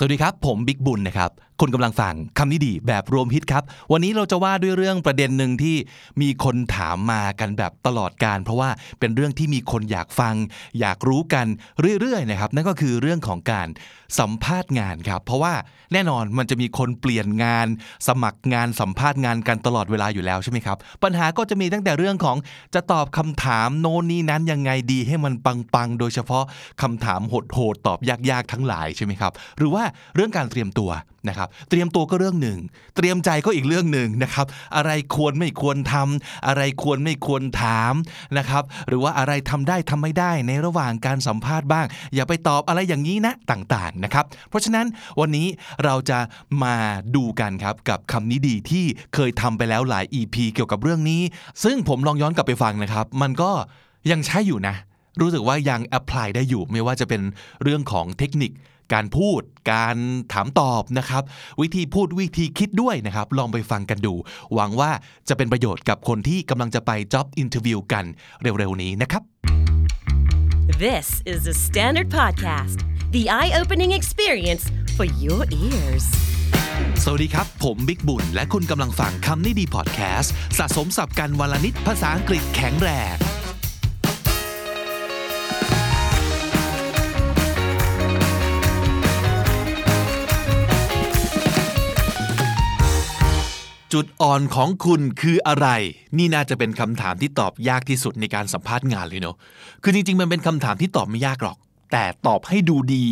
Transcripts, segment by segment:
สวัสดีครับ ผมบิ๊กบุญนะครับคุณกำลังฟังคำนี้ดีแบบรวมฮิตครับ วันนี้เราจะว่าด้วยเรื่องประเด็นหนึ่งที่มีคนถามมากันแบบตลอดการ เพราะว่าเป็นเรื่องที่มีคนอยากฟัง อยากรู้กันเรื่อยๆนะครับนั่นก็คือเรื่องของการสัมภาษณ์งานครับ เพราะว่าแน่นอนมันจะมีคนเปลี่ยนงาน สมัครงานสัมภาษณ์งานกันตลอดเวลาอยู่แล้วใช่ไหมครับปัญหาก็จะมีตั้งแต่เรื่องของจะตอบคำถามโน่นนี่นั้นยังไงดีให้มันปังๆโดยเฉพาะคำถามโหดๆตอบยากๆทั้งหลายใช่ไหมครับหรือว่าเรื่องการเตรียมตัวนะครับ เตรียมตัวก็เรื่องหนึ่ง เตรียมใจก็อีกเรื่องหนึ่งนะครับ อะไรควรไม่ควรทำอะไรควรไม่ควรถามนะครับ หรือว่าอะไรทำได้ทำไม่ได้ในระหว่างการสัมภาษณ์บ้าง อย่าไปตอบอะไรอย่างนี้นะต่างๆนะครับ เพราะฉะนั้นวันนี้เราจะมาดูกันครับกับคำนี้ดีที่เคยทำไปแล้วหลาย EP เกี่ยวกับเรื่องนี้ ซึ่งผมลองย้อนกลับไปฟังนะครับ มันก็ยังใช้อยู่นะ รู้สึกว่ายังแอพพลายได้อยู่ไม่ว่าจะเป็นเรื่องของเทคนิค การพูด การถามตอบนะครับ วิธีพูดวิธีคิดด้วยนะครับ ลองไปฟังกันดู หวังว่าจะเป็นประโยชน์กับคนที่กำลังจะไป job interview กันเร็วๆนี้นะครับ This is the Standard Podcast, the eye opening experience for your ears. สวัสดีครับ ผมบิ๊กบุญ และคุณกำลังฟังคำนี้ดีพอดแคสต์สะสมสับกันวันละนิดภาษาอังกฤษแข็งแรง จุดอ่อนของคุณคืออะไร นี่น่าจะเป็นคำถามที่ตอบยากที่สุดในการสัมภาษณ์งานเลยเนาะคือจริงๆ มันเป็นคำถามที่ตอบไม่ยากหรอก แต่ตอบให้ดูดี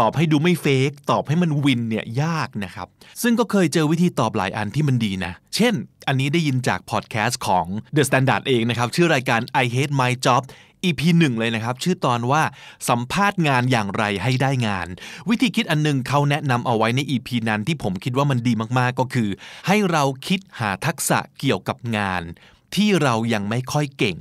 ตอบให้ดูไม่เฟกตอบให้มันวินเนี่ยยากนะครับ ซึ่งก็เคยเจอวิธีตอบหลายอันที่มันดีนะ เช่น อันนี้ได้ยินจากพอดแคสต์ของ The Standard เองนะครับ ชื่อรายการ I Hate My Job EP 1 เลยนะครับ ชื่อตอนว่าสัมภาษณ์งานอย่างไรให้ได้งาน วิธีคิดอันหนึงเขาแนะนำเอาไว้ใน EP นั้นที่ผมคิดว่ามันดีมากๆก็คือ ให้เราคิดหาทักษะเกี่ยวกับงาน ที่เรายังไม่ค่อยเก่ง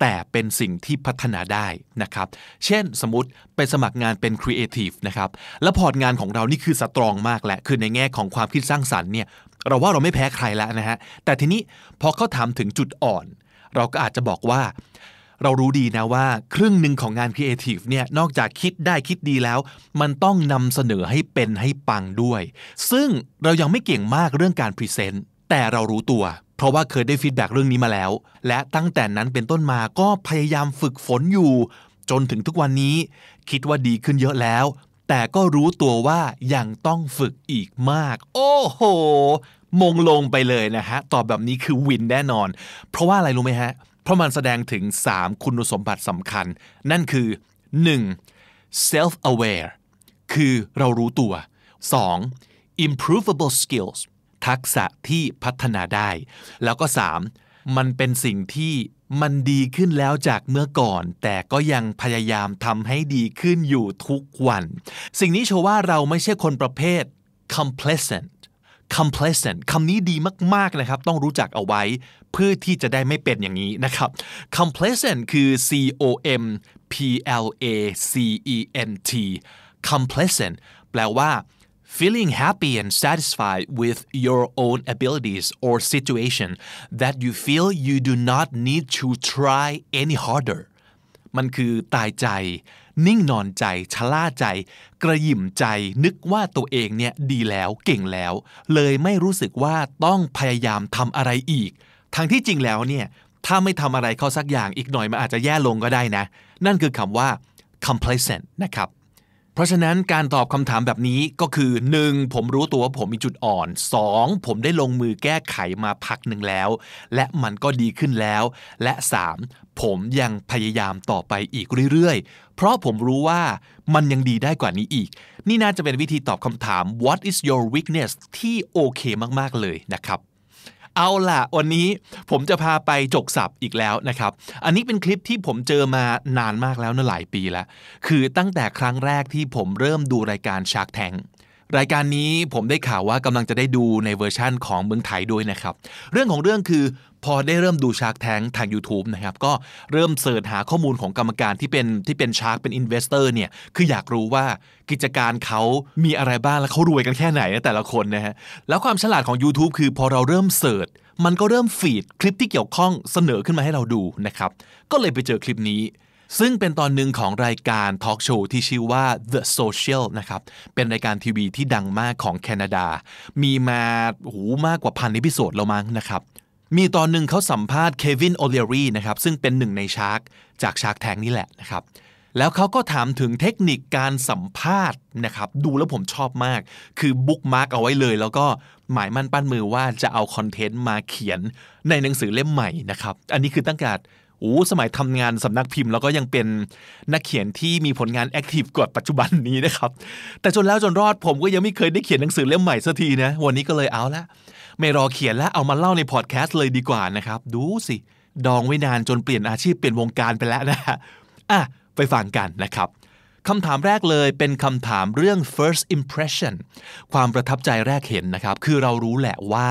แต่เป็นสิ่งที่พัฒนาได้นะครับ เช่นสมมติไปสมัครงานเป็นครีเอทีฟนะครับแล้ว port งานของเรานี่คือ strong มากแหละคือในแง่ของความคิดสร้างสรรค์เนี่ยเราว่าเราไม่แพ้ใครแล้วนะฮะแต่ทีนี้พอเขาถามถึงจุดอ่อน เราก็อาจจะบอกว่า เรารู้ดีนะว่า ครึ่งหนึ่งของงานครีเอทีฟเนี่ยนอกจากคิดได้คิดดีแล้ว มันต้องนำเสนอให้เป็นให้ปังด้วย ซึ่งเรายังไม่เก่งมากเรื่องการ present แต่เรารู้ตัว เพราะว่าเคยได้ feedback เรื่องนี้มาแล้ว และตั้งแต่นั้นเป็นต้นมาก็พยายามฝึกฝนอยู่ จนถึงทุกวันนี้ คิดว่าดีขึ้นเยอะแล้ว แต่ก็รู้ตัวว่ายังต้องฝึกอีกมาก โอ้โหมงลงไปเลยนะฮะ ตอบแบบนี้คือวินแน่นอน เพราะว่าอะไรรู้ไหมฮะ เพราะมันแสดงถึง 3 คุณสมบัติสำคัญ นั่นคือ 1. self aware คือเรารู้ตัว 2. improvable skills ทักษะที่พัฒนาได้ แล้วก็ 3. มันเป็นสิ่งที่มันดีขึ้นแล้วจากเมื่อก่อน แต่ก็ยังพยายามทำให้ดีขึ้นอยู่ทุกวัน สิ่งนี้โชว์ว่าเราไม่ใช่คนประเภท complacent complacent คำนี้ดีมากๆนะครับ ต้องรู้จักเอาไว้เพื่อที่จะได้ไม่เป็นอย่างนี้นะครับ complacent คือ c o m p l a c e n t complacent แปลว่า feeling happy and satisfied with your own abilities or situation that you feel you do not need to try any harder มันคือตายใจ นิ่งนอนใจชะล่าใจ กระยิ่มใจนึกว่าตัวเองเนี่ยดีแล้วเก่งแล้ว เลยไม่รู้สึกว่าต้องพยายามทำอะไรอีก ทั้งที่จริงแล้วเนี่ยถ้าไม่ทำอะไรเขาสักอย่างอีกหน่อยมันอาจจะแย่ลงก็ได้นะ นั่นคือคำว่า complacent นะครับ เพราะฉะนั้นการตอบคำถามแบบนี้ก็คือ 1. ผมรู้ตัวว่าผมมีจุดอ่อน 2. ผมได้ลงมือแก้ไขมาพักหนึ่งแล้ว และมันก็ดีขึ้นแล้ว และ 3. ผมยังพยายามต่อไปอีกเรื่อยๆ เพราะผมรู้ว่ามันยังดีได้กว่านี้อีก นี่น่าจะเป็นวิธีตอบคำถาม what is your weakness ที่โอเคมากๆเลยนะครับ เอาล่ะ วันนี้ผมจะพาไปจกสับอีกแล้วนะครับ อันนี้เป็นคลิปที่ผมเจอมานานมากแล้วนะหลายปีแล้ว คือตั้งแต่ครั้งแรกที่ผมเริ่มดูรายการ Shark Tank รายการนี้ผมได้ข่าวว่ากำลังจะได้ดูในเวอร์ชั่นของเมืองไทยด้วยนะครับ เรื่องของเรื่องคือ พอได้เริ่มดู Shark Tank ทาง YouTube นะครับก็เริ่มเสิร์ชหาข้อมูลของกรรมการที่เป็นที่เป็น Shark เป็น Investor เนี่ยคืออยากรู้ว่ากิจการเขามีอะไรบ้างและเขารวยกันแค่ไหนแต่ละคนนะฮะแล้วความฉลาดของ YouTube คือพอเราเริ่มเสิร์ชมันก็เริ่ม feed คลิปที่เกี่ยวข้องเสนอขึ้นมาให้เราดูนะครับก็เลยไปเจอคลิปนี้ซึ่งเป็นตอนหนึ่งของรายการทอล์กโชว์ที่ชื่อว่า The Social นะครับ เป็นรายการทีวีที่ดังมากของแคนาดา มีมาหูมากกว่าพัน episode แล้วมั้งนะครับ มีตอนหนึ่งเขาสัมภาษณ์ Kevin O'Leary นะครับซึ่งเป็นหนึ่งใน Shark จาก Shark Tank นี่แหละนะครับแล้วเขาก็ถามถึงเทคนิคการสัมภาษณ์นะครับดูแล้วผมชอบมาก คือ bookmark เอาไว้เลย แล้วก็หมายมั่นปั้นมือว่าจะเอา content มาเขียนในหนังสือเล่มใหม่นะครับอันนี้คือตั้งแต่โอ้สมัยทำงานสำนักพิมพ์ แล้วก็ยังเป็นนักเขียนที่มีผลงาน active กว่าปัจจุบันนี้นะครับแต่จนแล้วจนรอดผมก็ยังไม่เคยได้เขียนหนังสือเล่มใหม่สักทีนะวันนี้ก็เลยเอาละ ไม่รอเขียนแล้วเอามาเล่าในพอดแคสต์เลยดีกว่านะครับ ดูสิ ดองไว้นานจนเปลี่ยนอาชีพเปลี่ยนวงการไปแล้วนะฮะอะไปฟังกันนะครับคำถามแรกเลยเป็นคำถามเรื่อง first impression ความประทับใจแรกเห็นนะครับ คือเรารู้แหละว่า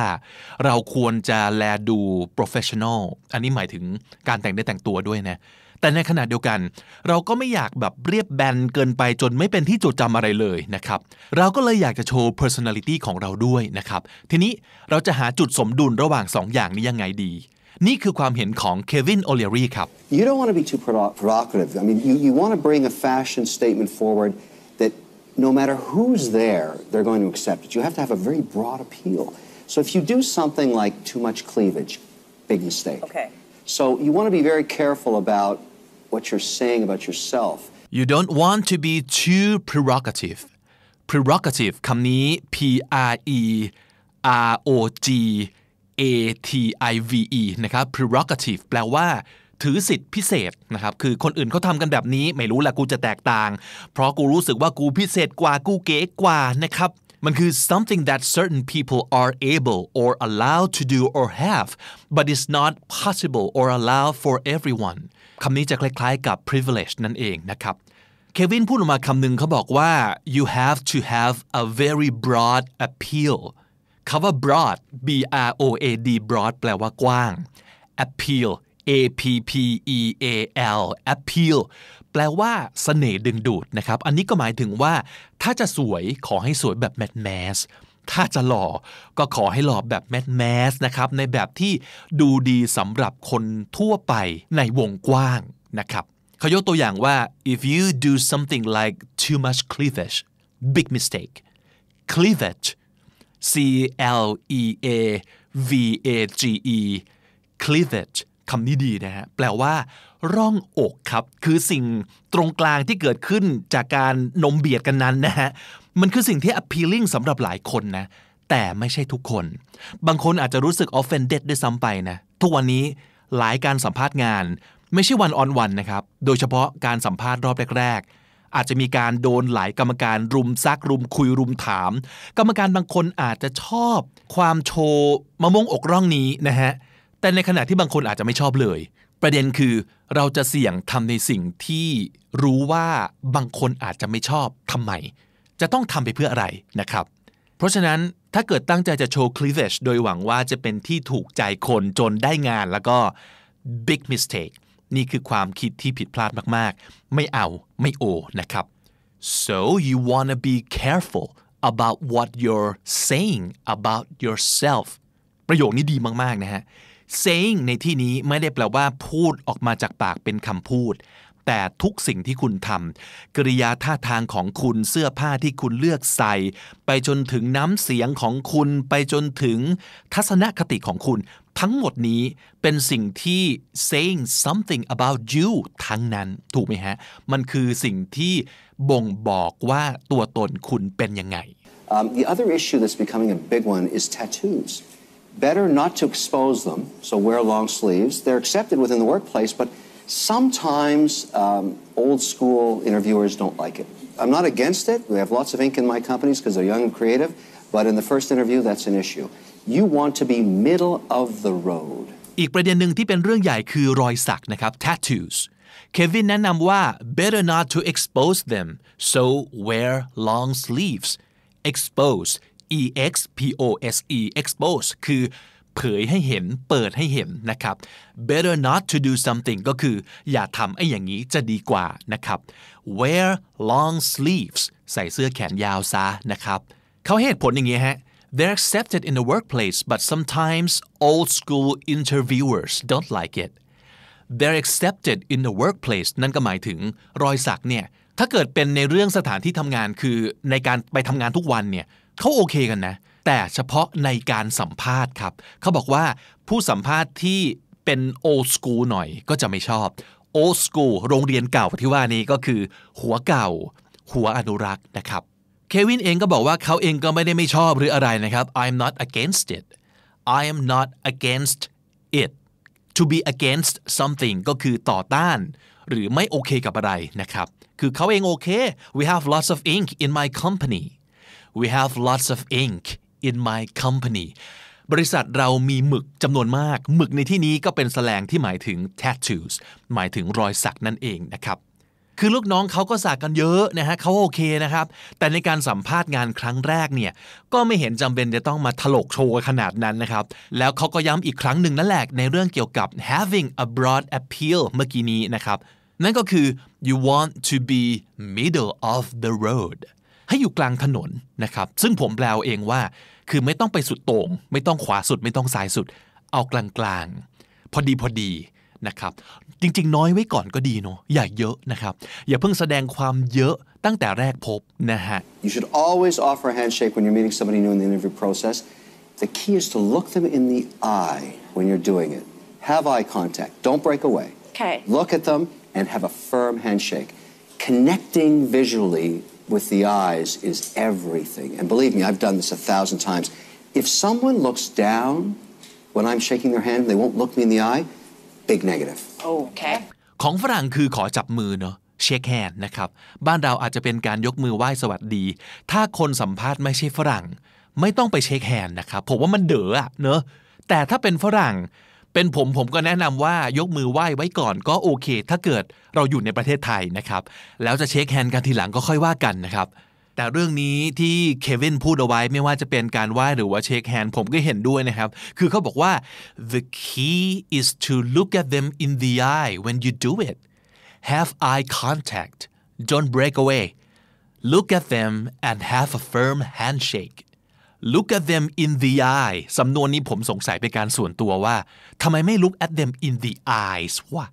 เราควรจะแลดู professional อันนี้หมายถึงการแต่งได้แต่งตัวด้วยนะ แต่ในขณะเดียวกัน เราก็ไม่อยากแบบเรียบแบนเกินไปจนไม่เป็นที่จดจำอะไรเลยนะครับ เราก็เลยอยากจะโชว์ personality ของเราด้วยนะครับ ทีนี้เราจะหาจุดสมดุลระหว่างสองอย่างนี้ยังไงดี นี่คือความเห็นของเควินโอเลรีครับ You don't want to be too provo- provocative. I mean, you, you want to bring a fashion statement forward that no matter who's there, they're going to accept it. You have to have a very broad appeal. So if you do something like too much cleavage, big mistake. Okay. So you want to be very careful about what you're saying about yourself. You don't want to be too prerogative prerogative คำนี้ P R E R O G A T I V E นะครับ prerogative แปลว่า ถือสิทธิพิเศษนะครับ คือคนอื่นเขาทำกันแบบนี้ ไม่รู้แหละกูจะแตกต่าง เพราะกูรู้สึกว่ากูพิเศษกว่ากูเก๋กว่านะครับ มันคือ something that certain people are able or allowed to do or have but is not possible or allowed for everyone คำนี้จะคล้ายๆกับ privilege นั่นเองนะครับเควินพูดออกมาคำหนึ่งเขาบอกว่า you have to have a very broad appeal คำว่า broad b r o a d broad แปลว่ากว้าง appeal a p p e a l appeal แปลว่าเสน่ห์ดึงดูดนะครับ อันนี้ก็หมายถึงว่า ถ้าจะสวยขอให้สวยแบบแมทแมส ถ้าจะหล่อก็ขอให้หล่อแบบแมทแมสนะครับในแบบที่ดูดีสำหรับคนทั่วไปในวงกว้างนะครับเขายกตัวอย่างว่า if you do something like too much cleavage big mistake cleavage C L E A V A G E cleavage คำนี้ดีนะฮะแปลว่า ร่องอกครับ คือสิ่งตรงกลางที่เกิดขึ้นจากการนมเบียดกันนั้นนะฮะ มันคือสิ่งที่ appealing สำหรับหลายคนนะ แต่ไม่ใช่ทุกคน บางคนอาจจะรู้สึก offended ด้วยซ้ำไปนะ ทุกวันนี้หลายการสัมภาษณ์งาน ไม่ใช่วันออนวันนะครับ โดยเฉพาะการสัมภาษณ์รอบแรกๆ อาจจะมีการโดนหลายกรรมการรุมซักรุมคุยรุมถาม กรรมการบางคนอาจจะชอบ ความโชว์มะม่วงอกร่องนี้นะฮะ แต่ในขณะที่บางคนอาจจะไม่ชอบเลย ประเด็นคือเราจะเสี่ยงทำในสิ่งที่รู้ว่าบางคนอาจจะไม่ชอบทำไม จะต้องทำไปเพื่ออะไรนะครับ เพราะฉะนั้นถ้าเกิดตั้งใจจะโชว์ cleavage โดยหวังว่าจะเป็นที่ถูกใจคนจนได้งานแล้วก็ big mistake นี่คือความคิดที่ผิดพลาดมากๆ ไม่เอาไม่โอนะครับ so you wanna be careful about what you're saying about yourself ประโยคนี้ดีมากๆนะฮะ saying ในที่นี้ไม่ได้แปลว่าพูดออกมาจากปากเป็นคำพูด แต่ทุกสิ่งที่คุณทำกริยาท่าทางของคุณเสื้อผ้าที่คุณเลือกใส่ ไปจนถึงน้ำเสียงของคุณ ไปจนถึงทัศนคติของคุณ ทั้งหมดนี้เป็นสิ่งที่ saying something about you ทั้งนั้นถูกไหมฮะ มันคือสิ่งที่บ่งบอกว่าตัวตนคุณเป็นยังไง Um, the other issue that's becoming a big one is tattoos. Better not to expose them, so wear long sleeves. They're accepted within the workplace, but sometimes um, old school interviewers don't like it. I'm not against it. We have lots of ink in my companies because they're young and creative, but in the first interview, that's an issue. You want to be middle of the road. อีกประเด็นหนึ่งที่เป็นเรื่องใหญ่คือรอยสักนะครับ tattoos เควินแนะนำว่า better not to expose them so wear long sleeves expose e x p o s e expose คือ เผยให้เห็นเปิดให้เห็นนะครับ better not to do something ก็คืออย่าทำไอ้อย่างนี้จะดีกว่านะครับ wear long sleeves ใส่เสื้อแขนยาวซะนะครับเขาให้เหตุผลอย่างนี้ฮะ They're accepted in the workplace, but sometimes old school interviewers don't like it. they're accepted in the workplace นั่นก็หมายถึงรอยสักเนี่ยถ้าเกิดเป็นในเรื่องสถานที่ทำงานคือในการไปทำงานทุกวันเนี่ยเขาโอเคกันนะ แต่เฉพาะในการสัมภาษณ์ครับเขาบอกว่าผู้สัมภาษณ์ที่เป็น old school หน่อยก็จะไม่ชอบ old school โรงเรียนเก่าที่ว่านี้ก็คือ หัวเก่า หัวอนุรักษ์นะครับเควินเองก็บอกว่าเขาเองก็ไม่ได้ไม่ชอบหรืออะไรนะครับ I'm not against it I am not against it to be against something ก็คือต่อต้าน หรือไม่โอเคกับอะไรนะครับ คือเขาเองโอเค we have lots of ink in my company we have lots of ink in my company บริษัทเรามีหมึกจำนวนมาก หมึกในที่นี้ก็เป็นแสลงที่หมายถึง tattoos หมายถึงรอยสักนั่นเองนะครับ คือลูกน้องเขาก็สักกันเยอะนะฮะเขาโอเคนะครับ แต่ในการสัมภาษณ์งานครั้งแรกเนี่ยก็ไม่เห็นจำเป็นจะต้องมาถลกโชว์ขนาดนั้นนะครับ แล้วเขาก็ย้ำอีกครั้งหนึ่งนั่นแหละในเรื่องเกี่ยวกับ having a broad appeal เมื่อกี้นี้นะครับ นั่นก็คือ you want to be middle of the road ให้อยู่กลางถนนนะครับ ซึ่งผมแปลเองว่า คือไม่ต้องไปสุดโต่งไม่ต้องขวาสุด ไม่ต้องซ้ายสุด เอากลางๆ พอดีพอดีนะครับ จริงๆ น้อยไว้ก่อนก็ดีเนาะอย่าเยอะนะครับ อย่าเพิ่งแสดงความเยอะตั้งแต่แรกพบนะฮะ You should always offer a handshake when you're meeting somebody new in the interview process. The key is to look them in the eye when you're doing it. Have eye contact. Don't break away. Okay. Look at them and have a firm handshake. Connecting visually with the eyes is everything. And believe me, I've done this a thousand times. If someone looks down when I'm shaking their hand, they won't look me in the eye, big negative. Okay. ของฝรั่งคือขอจับมือเนาะเช็คแฮนด์นะครับ บ้านเราอาจจะเป็นการยกมือไหว้สวัสดี ถ้าคนสัมภาษณ์ไม่ใช่ฝรั่ง ไม่ต้องไป shake hand นะครับ ผมว่ามันเด๋ออะเนอะแต่ถ้าเป็นฝรั่ง เป็นผมผมก็แนะนำว่ายกมือไหว้ไว้ก่อนก็โอเค ถ้าเกิดเราอยู่ในประเทศไทยนะครับ แล้วจะ shake hand กันทีหลังก็ค่อยว่ากันนะครับ แต่เรื่องนี้ที่เควินพูดเอาไว้ไม่ว่าจะเป็นการไหว้หรือว่า shake hand ผมก็เห็นด้วยนะครับ คือเขาบอกว่า the key is to look at them in the eye when you do it have eye contact don't break away look at them and have a firm handshake look at them in the eye สำนวนนี้ผมสงสัยเป็นการส่วนตัวว่าทำไมไม่ look at them in the eyes วะ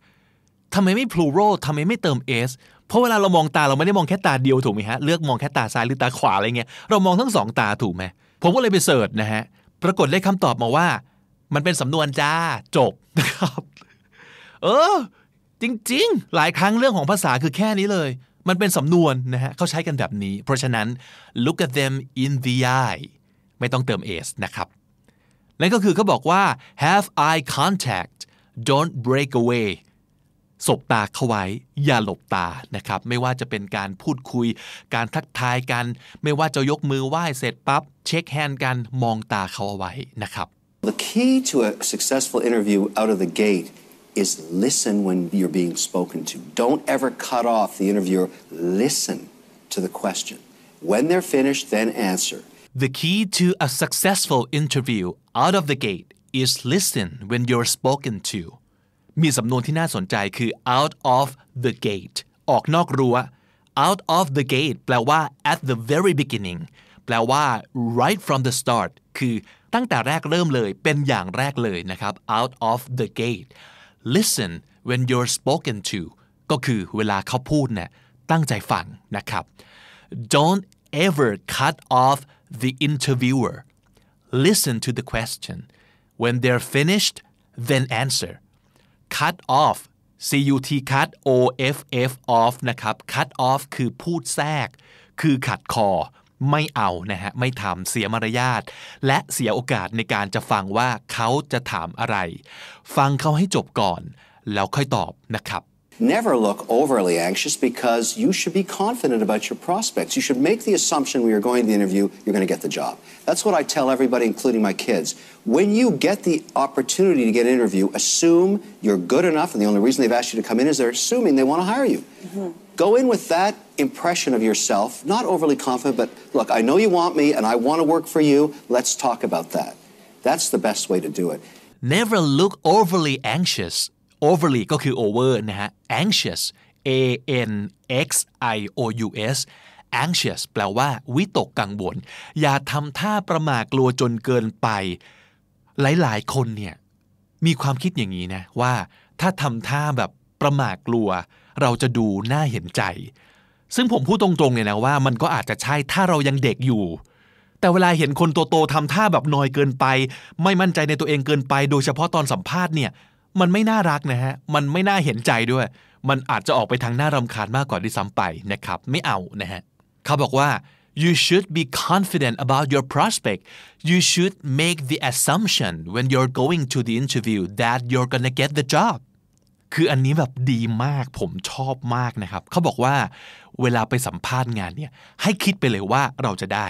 ทำไมไม่ plural ทำไมไม่เติม s เพราะเวลาเรามองตาเราไม่ได้มองแค่ตาเดียวถูกไหมฮะ เลือกมองแค่ตาซ้ายหรือตาขวาอะไรเงี้ย เรามองทั้งสองตาถูกไหม ผมก็เลยไปเสิร์ชนะฮะ ปรากฏได้คำตอบมาว่า มันเป็นสำนวนจ้า จบนะครับ เออ จริง ๆ หลายครั้งเรื่องของภาษาคือแค่นี้เลย มันเป็นสำนวนนะฮะเขาใช้กันแบบนี้ เพราะฉะนั้น look at them in the eye ไม่ต้องเติม s นะครับนั่นก็คือเขาบอกว่า have eye contact don't break away สบตาเข้าไว้อย่าหลบตานะครับ ไม่ว่าจะเป็นการพูดคุย การทักทายกัน ไม่ว่าจะยกมือไหว้เสร็จปั๊บเช็คแฮนด์กันมองตาเขาเอาไว้นะครับ The key to a successful interview out of the gate is listen when you're being spoken to. Don't ever cut off the interviewer. Listen to the question. When they're finished, then answer. The key to a successful interview out of the gate is listen when you're spoken to มีสำนวนที่น่าสนใจคือ out of the gate ออกนอกรั้ว out of the gate แปลว่า at the very beginning แปลว่า right from the start คือตั้งแต่แรกเริ่มเลยเป็นอย่างแรกเลยนะครับ out of the gate listen when you're spoken to ก็คือเวลาเขาพูดเนี่ยตั้งใจฟังนะครับ don't ever cut off the interviewer listen to the question when they're finished then answer cut off c u t cut o f f off นะครับ cut off คือพูดแทรก คือขัดคอ ไม่เอานะฮะ ไม่ทำเสียมารยาท และเสียโอกาสในการจะฟังว่าเขาจะถามอะไร ฟังเขาให้จบก่อน แล้วค่อยตอบนะครับ Never look overly anxious because you should be confident about your prospects. You should make the assumption when you're going to the interview, you're going to get the job. That's what I tell everybody, including my kids. When you get the opportunity to get an interview, assume you're good enough, and the only reason they've asked you to come in is they're assuming they want to hire you. Mm-hmm. Go in with that impression of yourself, not overly confident, but look, I know you want me and I want to work for you. Let's talk about that. That's the best way to do it. never look overly anxious overly ก็คือ over นะฮะ anxious a n x i o u s anxious แปลว่าวิตกกังวล อย่าทำท่าประหม่ากลัวจนเกินไป หลายๆ คนเนี่ยมีความคิดอย่างนี้นะว่า ถ้าทำท่าแบบประหม่ากลัว เราจะดูน่าเห็นใจ ซึ่งผมพูดตรงๆเลยนะว่า มันก็อาจจะใช่ถ้าเรายังเด็กอยู่ แต่เวลาเห็นคนโตๆทำท่าแบบนอยเกินไป ไม่มั่นใจในตัวเองเกินไป โดยเฉพาะตอนสัมภาษณ์เนี่ย มันไม่น่ารักนะฮะ มันไม่น่าเห็นใจด้วย มันอาจจะออกไปทางน่ารำคาญมากกว่าที่ซ้ำไปนะครับ ไม่เอานะฮะเขาบอกว่า you should be confident about your prospect you should make the assumption when you're going to the interview that you're gonna get the job คืออันนี้แบบดีมากผมชอบมากนะครับ เขาบอกว่าเวลาไปสัมภาษณ์งานเนี่ยให้คิดไปเลยว่าเราจะได้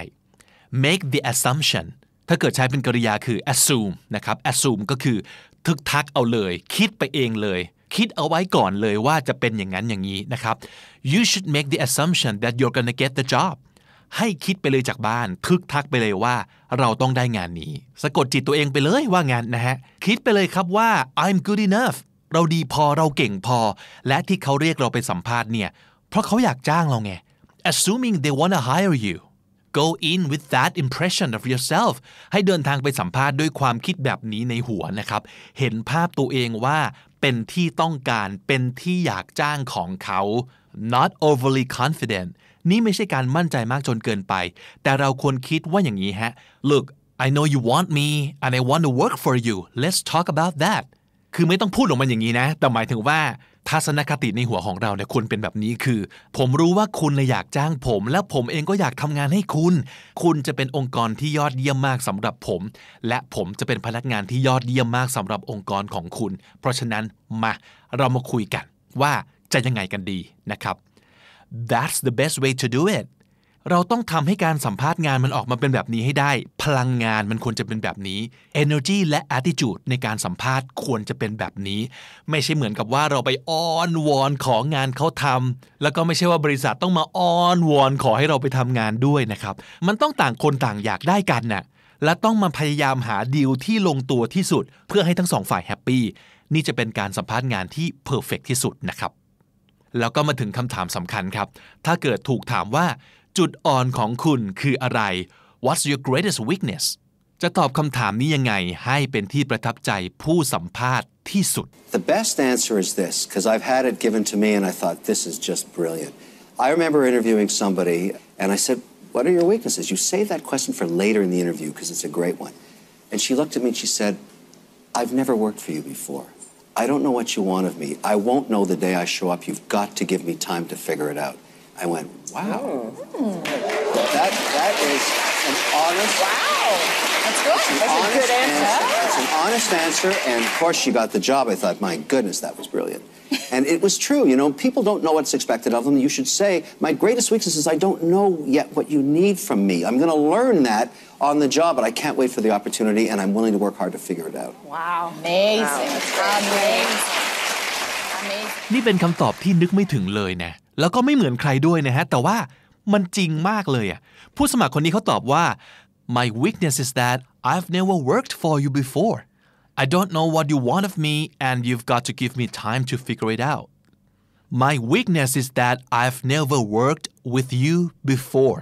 make the assumption ถ้าเกิดใช้เป็นกริยาคือ assume นะครับ assume ก็คือ ทึกทักเอาเลย คิดไปเองเลย คิดเอาไว้ก่อนเลยว่าจะเป็นอย่างนั้นอย่างนี้นะครับ you should make the assumption that you're gonna get the job ให้คิดไปเลยจากบ้าน ทึกทักไปเลยว่า เราต้องได้งานนี้ สะกดจิตตัวเองไปเลยว่างานนะฮะ คิดไปเลยครับว่า I'm good enough เราดีพอเราเก่งพอ และที่เขาเรียกเราไปสัมภาษณ์เนี่ย เพราะเขาอยากจ้างเราไง assuming they wanna hire you go in with that impression of yourself ให้เดินทางไปสัมภาษณ์ด้วยความคิดแบบนี้ในหัวนะครับ เห็นภาพตัวเองว่าเป็นที่ต้องการเป็นที่อยากจ้างของเขา not overly confident นี่ไม่ใช่การมั่นใจมากจนเกินไป แต่เราควรคิดว่าอย่างนี้ฮะ look I know you want me and I want to work for you let's talk about that คือไม่ต้องพูดออกมาอย่างนี้นะ แต่หมายถึงว่า ทัศนคติในหัวของเราเนี่ยควรเป็นแบบนี้คือ ผมรู้ว่าคุณเลยอยากจ้างผม และผมเองก็อยากทำงานให้คุณ คุณจะเป็นองค์กรที่ยอดเยี่ยมมากสำหรับผม และผมจะเป็นพนักงานที่ยอดเยี่ยมมากสำหรับองค์กรของคุณ เพราะฉะนั้นมาเรามาคุยกันว่าจะยังไงกันดีนะครับ that's the best way to do it เราต้องทำให้การสัมภาษณ์งานมันออกมาเป็นแบบนี้ให้ได้ พลังงานมันควรจะเป็นแบบนี้ energy และ attitude ในการสัมภาษณ์ควรจะเป็นแบบนี้ ไม่ใช่เหมือนกับว่าเราไปอ้อนวอนของงานเขาทำแล้วก็ไม่ใช่ว่าบริษัทต้องมาอ้อนวอนขอให้เราไปทำงานด้วยนะครับ มันต้องต่างคนต่างอยากได้กันน่ะและต้องมาพยายามหาดีลที่ลงตัวที่สุด เพื่อให้ทั้งสองฝ่ายแฮปปี้นี่จะเป็นการสัมภาษณ์งานที่เพอร์เฟกที่สุดนะครับแล้วก็มาถึงคำถามสำคัญครับ ถ้าเกิดถูกถามว่า จุดอ่อนของคุณคืออะไร What's your greatest weakness จะตอบคำถามนี้ยังไงให้เป็นที่ประทับใจผู้สัมภาษณ์ที่สุด The best answer is this, because I've had it given to me and I thought, this is just brilliant. I remember interviewing somebody and I said, What are your weaknesses? You save that question for later in the interview because it's a great one. And she looked at me and she said, I've never worked for you before. I don't know what you want of me. I won't know the day I show up. You've got to give me time to figure it out. I went, Wow. That, that is an honest. Wow. That's good. An That's a honest good answer. It's an honest answer, and of course she got the job. I thought, my goodness, that was brilliant. And it was true, you know, people don't know what's expected of them. You should say, my greatest weakness is I don't know yet what you need from me. I'm going to learn that on the job, but I can't wait for the opportunity, and I'm willing to work hard to figure it out. Wow. Amazing. Amazing. Amazing. นี่เป็นคำตอบที่นึกไม่ถึงเลยนะ แล้วก็ไม่เหมือนใครด้วยนะฮะ แต่ว่ามันจริงมากเลยอะผู้สมัครคนนี้เขาตอบว่า my weakness is that I've never worked for you before I don't know what you want of me and you've got to give me time to figure it out my weakness is that I've never worked with you before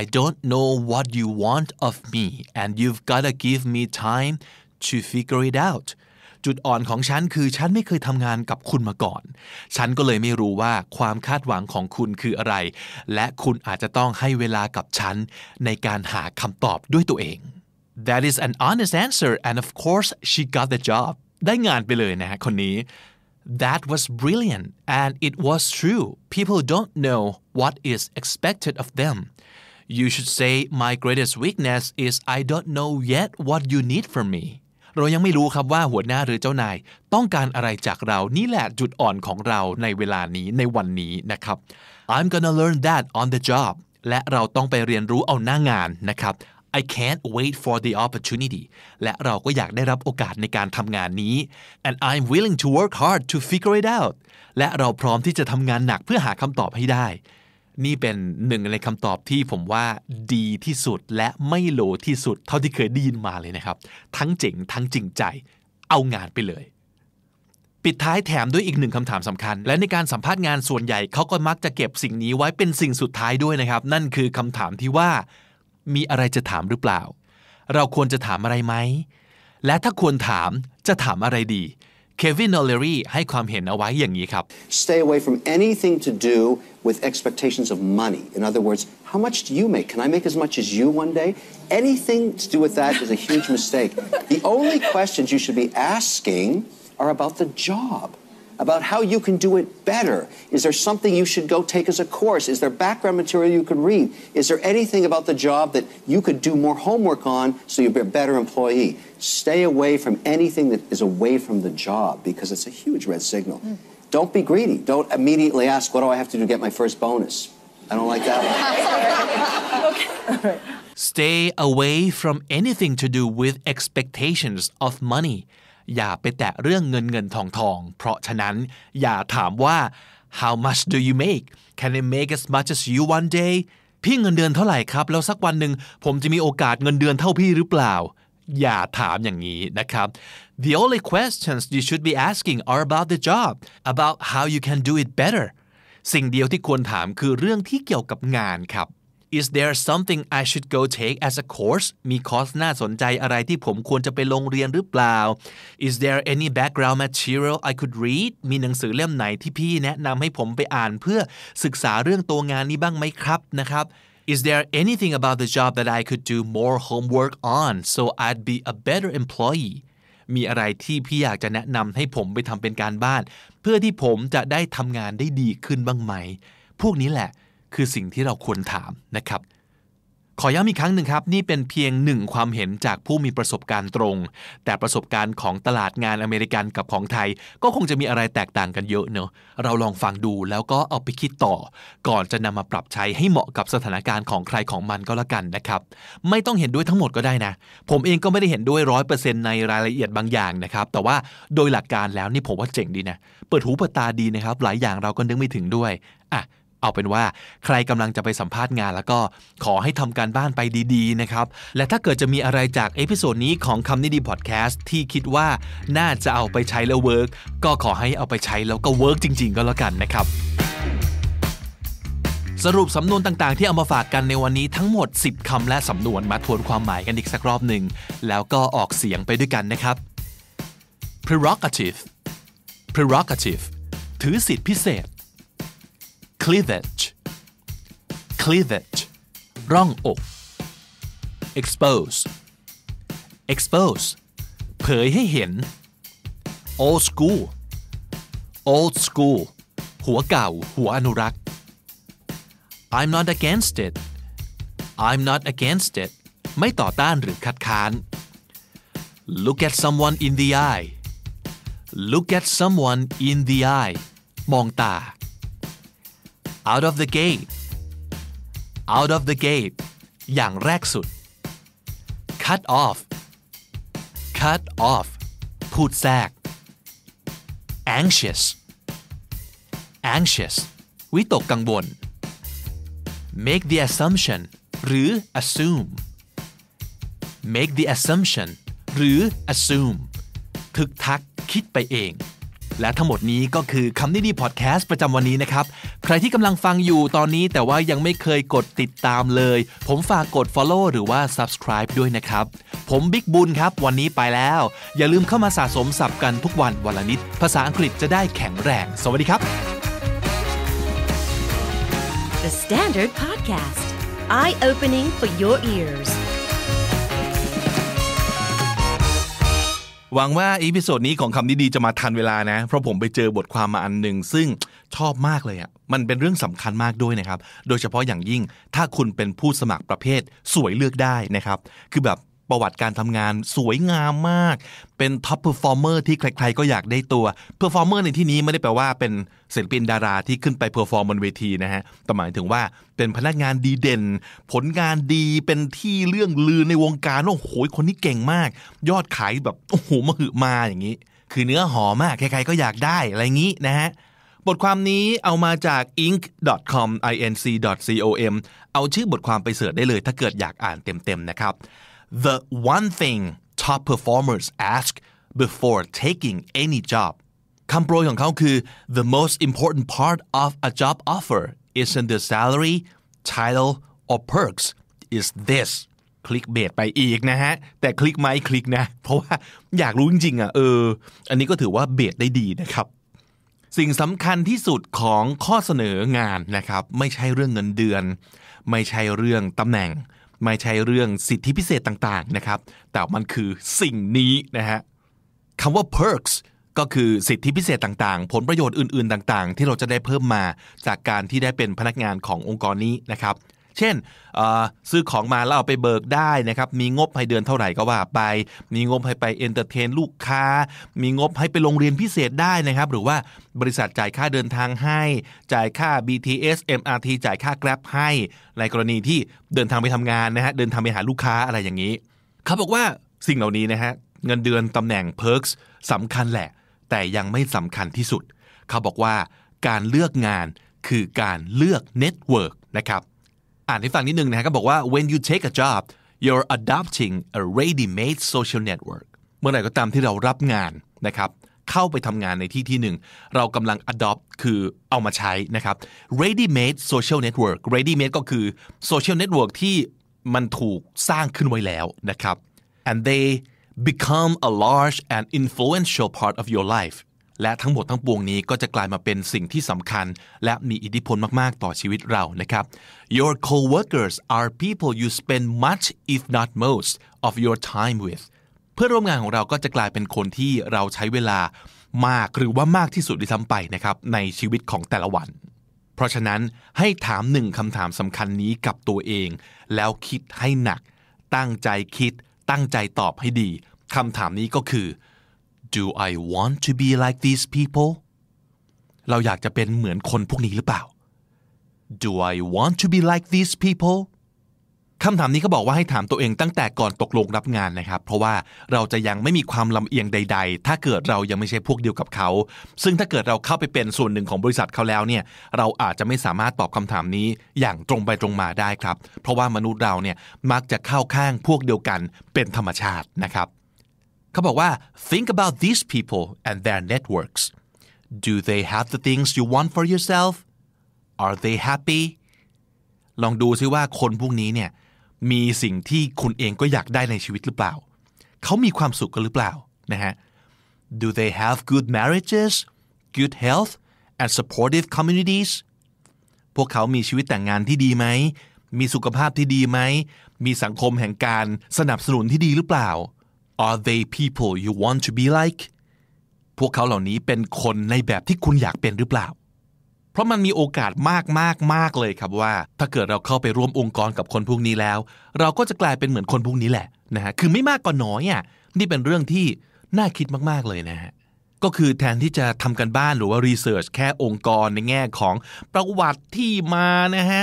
I don't know what you want of me and you've got to give me time to figure it out จุดอ่อนของฉันคือฉันไม่เคยทำงานกับคุณมาก่อน ฉันก็เลยไม่รู้ว่าความคาดหวังของคุณคืออะไร และคุณอาจจะต้องให้เวลากับฉันในการหาคำตอบด้วยตัวเอง That is an honest answer and of course she got the job ได้งานไปเลยนะฮะคนนี้ That was brilliant and it was true people don't know what is expected of them You should say my greatest weakness is I don't know yet what you need from me เรายังไม่รู้ครับว่าหัวหน้าหรือเจ้านาย ต้องการอะไรจากเรานี่แหละจุดอ่อนของเราในเวลานี้ในวันนี้นะครับ I'm gonna learn that on the job และเราต้องไปเรียนรู้เอาหน้างานนะครับ I can't wait for the opportunity และเราก็อยากได้รับโอกาสในการทำงานนี้ and I'm willing to work hard to figure it out และเราพร้อมที่จะทำงานหนักเพื่อหาคำตอบให้ได้ นี่เป็นหนึ่งในคำตอบที่ผมว่าดีที่สุดและไม่โหลที่สุด เท่าที่เคยได้ยินมาเลยนะครับ ทั้งเจ๋งทั้งจริงใจ เอางานไปเลย ปิดท้ายแถมด้วยอีกหนึ่งคำถามสำคัญ และในการสัมภาษณ์งานส่วนใหญ่เขาก็มักจะเก็บสิ่งนี้ไว้เป็นสิ่งสุดท้ายด้วยนะครับ นั่นคือคำถามที่ว่า มีอะไรจะถามหรือเปล่า เราควรจะถามอะไรไหมและถ้าควรถามจะถามอะไรดี Kevin O'Leary ให้ความเห็นเอาไว้อย่างนี้ครับ Stay away from anything to do with expectations of money. In other words, how much do you make? Can I make as much as you one day? Anything to do with that is a huge mistake. The only questions you should be asking are about the job. About how you can do it better. Is there something you should go take as a course? Is there background material you could read? Is there anything about the job that you could do more homework on so you'll be a better employee? Stay away from anything that is away from the job because it's a huge red signal. Hmm. Don't be greedy. Don't immediately ask, what do I have to do to get my first bonus? I don't like that one. Stay away from anything to do with expectations of money อย่าไปแตะเรื่องเงินเงินทองทอง เพราะฉะนั้นอย่าถามว่า how much do you make can I make as much as you one day พี่เงินเดือนเท่าไหร่ครับ แล้วสักวันหนึ่งผมจะมีโอกาสเงินเดือนเท่าพี่หรือเปล่า อย่าถามอย่างนี้นะครับ The only questions you should be asking are about the job about how you can do it better สิ่งเดียวที่ควรถามคือเรื่องที่เกี่ยวกับงานครับ Is there something I should go take as a course มีคอร์สน่าสนใจอะไรที่ผมควรจะไปลงเรียนหรือเปล่า Is there any background material I could read มีหนังสือเล่มไหนที่พี่แนะนำให้ผมไปอ่านเพื่อศึกษาเรื่องตัวงานนี้บ้างไหมครับนะครับ Is there anything about the job that I could do more homework on so I'd be a better employee มีอะไรที่พี่อยากจะแนะนำให้ผมไปทำเป็นการบ้าน เพื่อที่ผมจะได้ทำงานได้ดีขึ้นบ้างไหม พวกนี้แหละ คือสิ่งที่เราควรถามนะครับ ขอย้ำอีกครั้งหนึ่งครับ นี่เป็นเพียงหนึ่งความเห็นจากผู้มีประสบการณ์ตรง แต่ประสบการณ์ของตลาดงานอเมริกันกับของไทย ก็คงจะมีอะไรแตกต่างกันเยอะเนอะเราลองฟังดูแล้วก็เอาไปคิดต่อ ก่อนจะนำมาปรับใช้ให้เหมาะกับสถานการณ์ของใครของมันก็แล้วกันนะครับ ไม่ต้องเห็นด้วยทั้งหมดก็ได้นะ ผมเองก็ไม่ได้เห็นด้วยร้อยเปอร์เซ็นต์ในรายละเอียดบางอย่างนะครับ แต่ว่าโดยหลักการแล้วนี่ผมว่าเจ๋งดีนะ เปิดหูเปิดตาดีนะครับ หลายอย่างเราก็นึกไม่ถึงด้วยอะ เอาเป็นว่าใครกำลังจะไปสัมภาษณ์งานแล้วก็ขอให้ทำการบ้านไปดีๆนะครับ และถ้าเกิดจะมีอะไรจาก episode นี้ของคำนี้ดีพอดแคสต์ที่คิดว่าน่าจะเอาไปใช้แล้ว work ก็ขอให้เอาไปใช้แล้วก็ work จริง ๆ ก็แล้วกันนะครับสรุปสำนวนต่างๆ ที่เอามาฝากกันในวันนี้ทั้งหมด 10 คำและสำนวนมาทวนความหมายกันอีกสักรอบหนึ่ง แล้วก็ออกเสียงไปด้วยกันนะครับ prerogative prerogative ถือสิทธิพิเศษ cleavage cleavage ร่องอก expose expose เผยให้เห็น old school old school หัวเก่า หัวอนุรักษ์ I'm not against it I'm not against it ไม่ต่อต้านหรือคัดค้าน look at someone in the eye look at someone in the eye มองตา out of the gate out of the gate อย่างแรกสุด cut off cut off พูดแทรก anxious anxious วิตกกังวล make the assumption หรือ assume make the assumption หรือ assume ทึกทักคิดไปเอง และทั้งหมดนี้ก็คือคำนี้ดีพอดแคสต์ประจำวันนี้นะครับ ใครที่กำลังฟังอยู่ตอนนี้แต่ว่ายังไม่เคยกดติดตามเลย ผมฝากกด follow หรือว่า subscribe ด้วยนะครับ ผมบิ๊กบุญครับวันนี้ไปแล้ว อย่าลืมเข้ามาสะสมศัพท์กันทุกวันวันละนิด ภาษาอังกฤษจะได้แข็งแรง สวัสดีครับ The Standard Podcast, eye opening for your ears. หวังว่า episode นี้ของคำนี้ดีจะมาทันเวลานะ เพราะผมไปเจอบทความมาอันหนึ่งซึ่งชอบมากเลยอะ่ะมันเป็นเรื่องสำคัญมากด้วยนะครับ โดยเฉพาะอย่างยิ่งถ้าคุณเป็นผู้สมัครประเภทสวยเลือกได้นะครับ คือแบบ ประวัติการทำงานสวยงามมาก เป็น top performer ที่ใคร ๆ ก็อยากได้ตัว performer ในที่นี้ไม่ได้แปลว่าเป็นศิลปินดาราที่ขึ้นไป perform บนเวทีนะฮะแต่หมายถึงว่าเป็นพนักงานดีเด่น ผลงานดีเป็นที่เลื่องลือในวงการโอ้โหคนนี้เก่งมาก ยอดขายแบบโอ้โหมาหือมาอย่างนี้ คือเนื้อหอมมากใครๆก็อยากได้อะไรงี้นะฮะบทความนี้เอามาจาก inc.com inc.com เอาชื่อบทความไปเสิร์ชได้เลย ถ้าเกิดอยากอ่านเต็มๆนะครับ The one thing top performers ask before taking any job คำโปรยของเขาคือ the most important part of a job offer isn't the salary title or perks is this คลิกเบสไปอีกนะฮะ แต่คลิกไหมคลิกนะ เพราะว่าอยากรู้จริงๆอะเออ อันนี้ก็ถือว่าเบสได้ดีนะครับ สิ่งสำคัญที่สุดของข้อเสนองานนะครับ ไม่ใช่เรื่องเงินเดือน ไม่ใช่เรื่องตำแหน่ง ไม่ใช่เรื่องสิทธิพิเศษต่างๆนะครับ แต่มันคือสิ่งนี้นะฮะคำว่า perks ก็คือสิทธิพิเศษต่างๆ ผลประโยชน์อื่นๆ ต่างๆ ที่เราจะได้เพิ่มมาจากการที่ได้เป็นพนักงานขององค์กรนี้นะครับ เช่นซื้อของมาแล้วเอาไปเบิกได้นะครับ มีงบให้เดือนเท่าไหร่ก็ว่าไป มีงบให้ไป entertain ลูกค้า มีงบให้ไปลงเรียนพิเศษได้นะครับ หรือว่าบริษัทจ่ายค่าเดินทางให้ จ่ายค่า BTS MRT จ่ายค่า Grab ให้ ในกรณีที่เดินทางไปทำงานนะฮะ เดินทางไปหาลูกค้าอะไรอย่างนี้ เขาบอกว่าสิ่งเหล่านี้นะฮะ เงินเดือนตำแหน่ง perks สำคัญแหละ แต่ยังไม่สำคัญที่สุด เขาบอกว่าการเลือกงานคือการเลือก network นะครับ อ่านให้ฟังนิดนึงนะฮะก็บอกว่า when you take a job you're adopting a ready-made social network เมื่อไหร่ก็ตามที่เรารับงานนะครับเข้าไปทำงานในที่ที่หนึ่ง เรากำลัง adopt คือเอามาใช้นะครับ ready-made social network ready-made ก็คือ social network ที่มันถูกสร้างขึ้นไว้แล้วนะครับ and they become a large and influential part of your life และทั้งหมดทั้งปวงนี้ก็จะกลายมาเป็นสิ่งที่สำคัญ และมีอิทธิพลมากๆ ต่อชีวิตเรานะครับ Your coworkers are people you spend much if not most of your time with เพื่อนร่วมงานของเราก็จะกลายเป็นคนที่เราใช้เวลามากหรือว่ามากที่สุดที่ทำไปนะครับในชีวิตของแต่ละวัน เพราะฉะนั้นให้ถามหนึ่งคำถามสำคัญนี้กับตัวเอง แล้วคิดให้หนัก ตั้งใจคิด ตั้งใจตอบให้ดีคำถามนี้ก็คือ Do I want to be like these people เราอยากจะเป็นเหมือนคนพวกนี้หรือเปล่า Do I want to be like these people คำถามนี้เขาบอกว่าให้ถามตัวเองตั้งแต่ก่อนตกลงรับงานนะครับ เพราะว่าเราจะยังไม่มีความลำเอียงใด ๆ ถ้าเกิดเรายังไม่ใช่พวกเดียวกับเขา ซึ่งถ้าเกิดเราเข้าไปเป็นส่วนหนึ่งของบริษัทเขาแล้วเนี่ยเราอาจจะไม่สามารถตอบคำถามนี้อย่างตรงไปตรงมาได้ครับ เพราะว่ามนุษย์เราเนี่ยมักจะเข้าข้างพวกเดียวกันเป็นธรรมชาตินะครับ เขาบอกว่า think about these people and their networks do they have the things you want for yourself are they happy ลองดูซิว่าคนพวกนี้เนี่ยมีสิ่งที่คุณเองก็อยากได้ในชีวิตหรือเปล่า เขามีความสุขกันหรือเปล่านะฮะ do they have good marriages good health and supportive communities พวกเขามีชีวิตแต่งงานที่ดีไหม มีสุขภาพที่ดีไหม มีสังคมแห่งการสนับสนุนที่ดีหรือเปล่า Are they people you want to be like พวกเขาเหล่านี้เป็นคนในแบบที่คุณอยากเป็นหรือเปล่า เพราะมันมีโอกาสมากมากมากเลยครับว่า ถ้าเกิดเราเข้าไปร่วมองค์กรกับคนพวกนี้แล้ว เราก็จะกลายเป็นเหมือนคนพวกนี้แหละนะฮะคือไม่มากก็น้อยอะนี่เป็นเรื่องที่น่าคิดมากๆเลยนะฮะก็คือแทนที่จะทำกันบ้านหรือว่ารีเสิร์ชแค่องค์กรในแง่ของประวัติที่มานะฮะ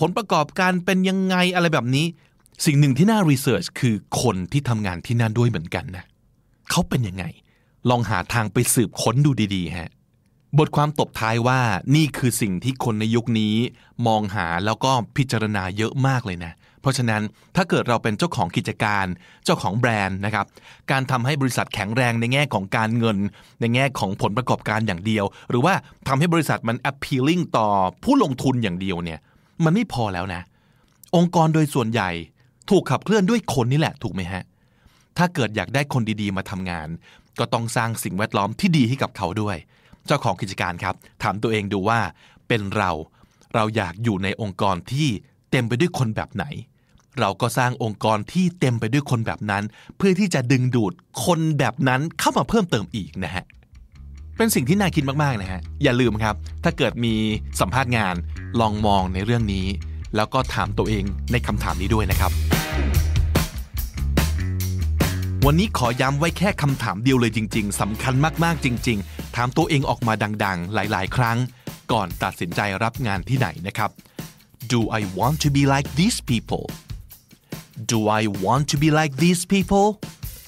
ผลประกอบการเป็นยังไงอะไรแบบนี้ สิ่งหนึ่งที่น่ารีเสิร์ชคือคนที่ทำงานที่นั่นด้วยเหมือนกันนะเขาเป็นยังไง ลองหาทางไปสืบค้นดูดีๆฮะบทความตบท้ายว่านี่คือสิ่งที่คนในยุคนี้มองหาแล้วก็พิจารณาเยอะมากเลยนะ เพราะฉะนั้นถ้าเกิดเราเป็นเจ้าของกิจการ เจ้าของแบรนด์นะครับ การทำให้บริษัทแข็งแรงในแง่ของการเงิน ในแง่ของผลประกอบการอย่างเดียว หรือว่าทำให้บริษัทมัน appealing ต่อผู้ลงทุนอย่างเดียวเนี่ย มันไม่พอแล้วนะ องค์กรโดยส่วนใหญ่ ถูกขับเคลื่อนด้วยคนนี่แหละถูกไหมฮะ ถ้าเกิดอยากได้คนดีๆมาทำงาน ก็ต้องสร้างสิ่งแวดล้อมที่ดีให้กับเขาด้วย เจ้าของกิจการครับ ถามตัวเองดูว่าเป็นเราเราอยากอยู่ในองค์กรที่เต็มไปด้วยคนแบบไหน เราก็สร้างองค์กรที่เต็มไปด้วยคนแบบนั้น เพื่อที่จะดึงดูดคนแบบนั้นเข้ามาเพิ่มเติมอีกนะฮะเป็นสิ่งที่น่าคิดมากๆนะฮะอย่าลืมครับ ถ้าเกิดมีสัมภาษณ์งานลองมองในเรื่องนี้ แล้วก็ถามตัวเองในคำถามนี้ด้วยนะครับ วันนี้ขอย้ำไว้แค่คำถามเดียวเลยจริง ๆสำคัญมากๆจริง ๆ ถามตัวเองออกมาดัง ๆ หลาย ๆ ครั้ง ก่อนตัดสินใจรับงานที่ไหนนะครับ Do I want to be like these people Do I want to be like these people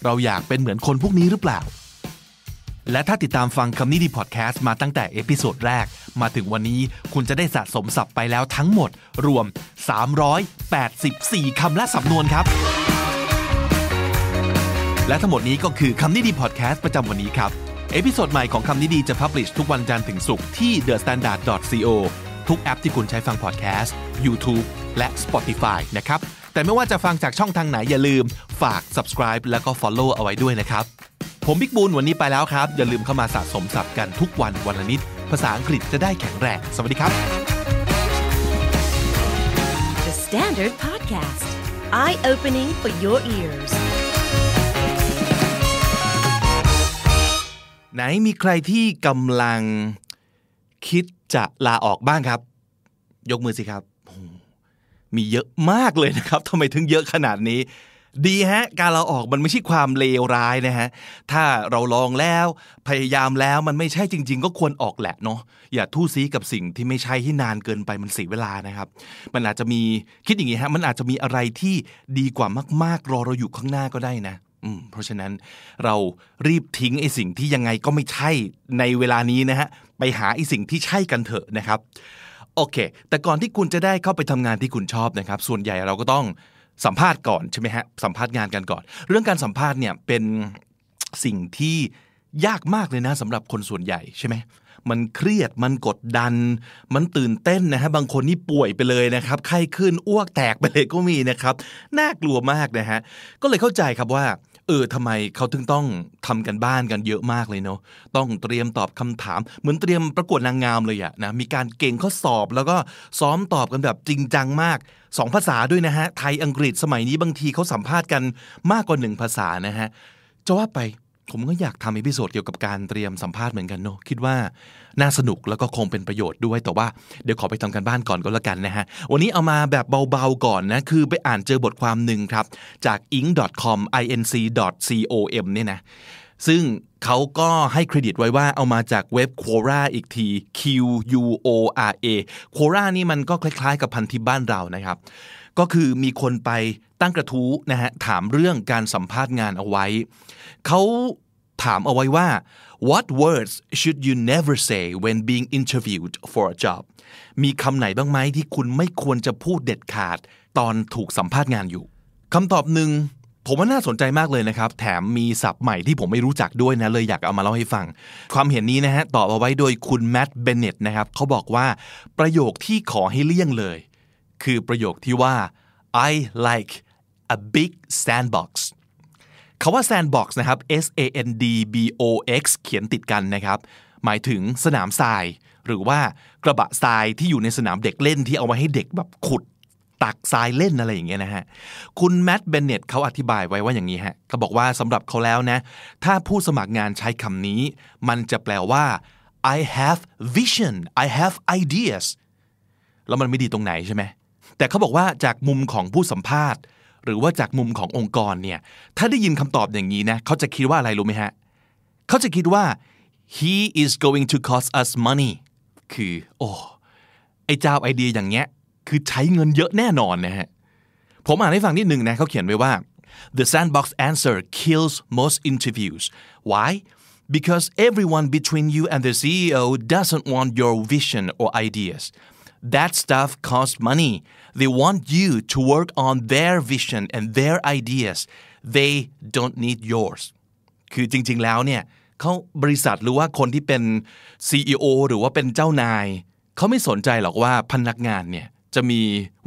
เราอยากเป็นเหมือนคนพวกนี้หรือเปล่า และถ้าติดตามฟังคำนี้ดีพอดแคสต์มาตั้งแต่ episode แรก มาถึงวันนี้คุณจะได้สะสมศัพท์ไปแล้วทั้งหมด รวม 384 คำและสำนวนครับ และทั้งหมดนี้ก็คือคำนี้ดีพอดแคสต์ประจำวันนี้ครับ episode ใหม่ของคำนี้ดีจะ publish ทุกวันจันทร์ถึงศุกร์ที่ thestandard.co ทุกแอปที่คุณใช้ฟังพอดแคสต์ YouTube และ Spotify นะครับ แต่ไม่ว่าจะฟังจากช่องทางไหนอย่าลืมฝาก subscribe แล้วก็ follow เอาไว้ด้วยนะครับ ผมบิ๊กบุญวันนี้ไปแล้วครับ อย่าลืมเข้ามาสะสมศัพท์กันทุกวันวันละนิด ภาษาอังกฤษจะได้แข็งแรง สวัสดีครับ The Standard Podcast, eye opening for your ears. ไหนมีใครที่กำลังคิดจะลาออกบ้างครับ ยกมือสิครับ มีเยอะมากเลยนะครับทำไมถึงเยอะขนาดนี้ ดีฮะ การลาออกมันไม่ใช่ความเลวร้ายนะฮะ ถ้าเราลองแล้วพยายามแล้วมันไม่ใช่จริง ๆ ก็ควรออกแหละเนาะ อย่าทู่ซีกับสิ่งที่ไม่ใช่ที่นานเกินไปมันเสียเวลานะครับ มันอาจจะมีคิดอย่างงี้ฮะ มันอาจจะมีอะไรที่ดีกว่ามาก ๆ รอเราอยู่ข้างหน้าก็ได้นะ เพราะฉะนั้นเรารีบทิ้งไอ้สิ่งที่ยังไงก็ไม่ใช่ในเวลานี้นะฮะไปหาไอ้สิ่งที่ใช่กันเถอะนะครับโอเค แต่ก่อนที่คุณจะได้เข้าไปทำงานที่คุณชอบนะครับ ส่วนใหญ่เราก็ต้องสัมภาษณ์ก่อนใช่ไหมฮะสัมภาษณ์งานกันก่อน เรื่องการสัมภาษณ์เนี่ยเป็นสิ่งที่ยากมากเลยนะสำหรับคนส่วนใหญ่ใช่ไหม มันเครียดมันกดดัน มันตื่นเต้นนะฮะบางคนนี่ป่วยไปเลยนะครับไข้ขึ้นอ้วกแตกไปเลยก็มีนะครับน่ากลัวมากนะฮะก็เลยเข้าใจครับว่าเออทำไมเขาถึงต้องทำกันบ้านกันเยอะมากเลยเนาะต้องเตรียมตอบคำถาม เหมือนเตรียมประกวดนางงามเลยอะนะมีการเก่งข้อสอบแล้วก็ซ้อมตอบกันแบบจริงจังมากสองภาษาด้วยนะฮะไทยอังกฤษสมัยนี้บางทีเขาสัมภาษณ์กันมากกว่าหนึ่งภาษานะฮะจะว่าไป ผมก็อยากทำ episode เกี่ยวกับการเตรียมสัมภาษณ์เหมือนกันเนาะคิดว่าน่าสนุกแล้วก็คงเป็นประโยชน์ด้วยแต่ว่าเดี๋ยวขอไปทำการบ้านก่อนก็แล้วกันนะฮะวันนี้เอามาแบบเบาๆก่อนนะคือไปอ่านเจอบทความหนึ่งครับจาก ing.com inc.com เนี่ยนะซึ่งเขาก็ให้เครดิตไว้ว่าเอามาจากเว็บ Quora อีกที Q U O R A Quora นี่มันก็คล้ายๆ กับพันทิปบ้านเรานะครับ ก็คือมีคนไป ตั้งกระทู้นะฮะถามเรื่องการสัมภาษณ์งานเอาไว้ เขาถามเอาไว้ว่า what words should you never say when being interviewed for a job มีคำไหนบ้างไหมที่คุณไม่ควรจะพูดเด็ดขาด ตอนถูกสัมภาษณ์งานอยู่คำตอบหนึ่งผมว่าน่าสนใจมากเลยนะครับ แถมมีศัพท์ใหม่ที่ผมไม่รู้จักด้วยนะ เลยอยากเอามาเล่าให้ฟัง ความเห็นนี้นะฮะตอบเอาไว้โดยคุณแมตต์เบนเน็ตนะครับเขาบอกว่าประโยคที่ขอให้เลี่ยงเลย คือประโยคที่ว่า I like a big sandbox คาว่า sandbox นะครับ S A N D B O X เขียนติดกันนะครับ หมายถึงสนามทราย หรือว่ากระบะทรายที่อยู่ในสนามเด็กเล่นที่เอาไว้ให้เด็กแบบขุดตักทรายเล่นอะไรอย่างเงี้ยนะฮะ คุณแมตต์เบนเน็ตเขาอธิบายไว้ว่าอย่างนี้ฮะเขาบอกว่าสำหรับเขาแล้วนะ ถ้าผู้สมัครงานใช้คำนี้ มันจะแปลว่า I have vision I have ideas แล้วมันไม่ดีตรงไหนใช่ไหมแต่เขาบอกว่าจากมุมของผู้สัมภาษณ์ หรือว่าจากมุมขององค์กรเนี่ยถ้าได้ยินคำตอบอย่างนี้นะเขาจะคิดว่าอะไรรู้ไหมฮะเขาจะคิดว่า he is going to cost us money คือ โอ้ไอ้เจ้าไอเดียอย่างเงี้ยคือใช้เงินเยอะแน่นอนนะฮะผมอ่านให้ฟังนิดหนึ่งนะเขาเขียนไว้ว่า the sandbox answer kills most interviews why because everyone between you and the CEO doesn't want your vision or ideas that stuff costs money they want you to work on their vision and their ideas they don't need yours คือจริง ๆ แล้วเนี่ยเขาบริษัทหรือว่าคนที่เป็น CEO หรือว่าเป็นเจ้านาย เขาไม่สนใจหรอกว่าพนักงานเนี่ยจะมี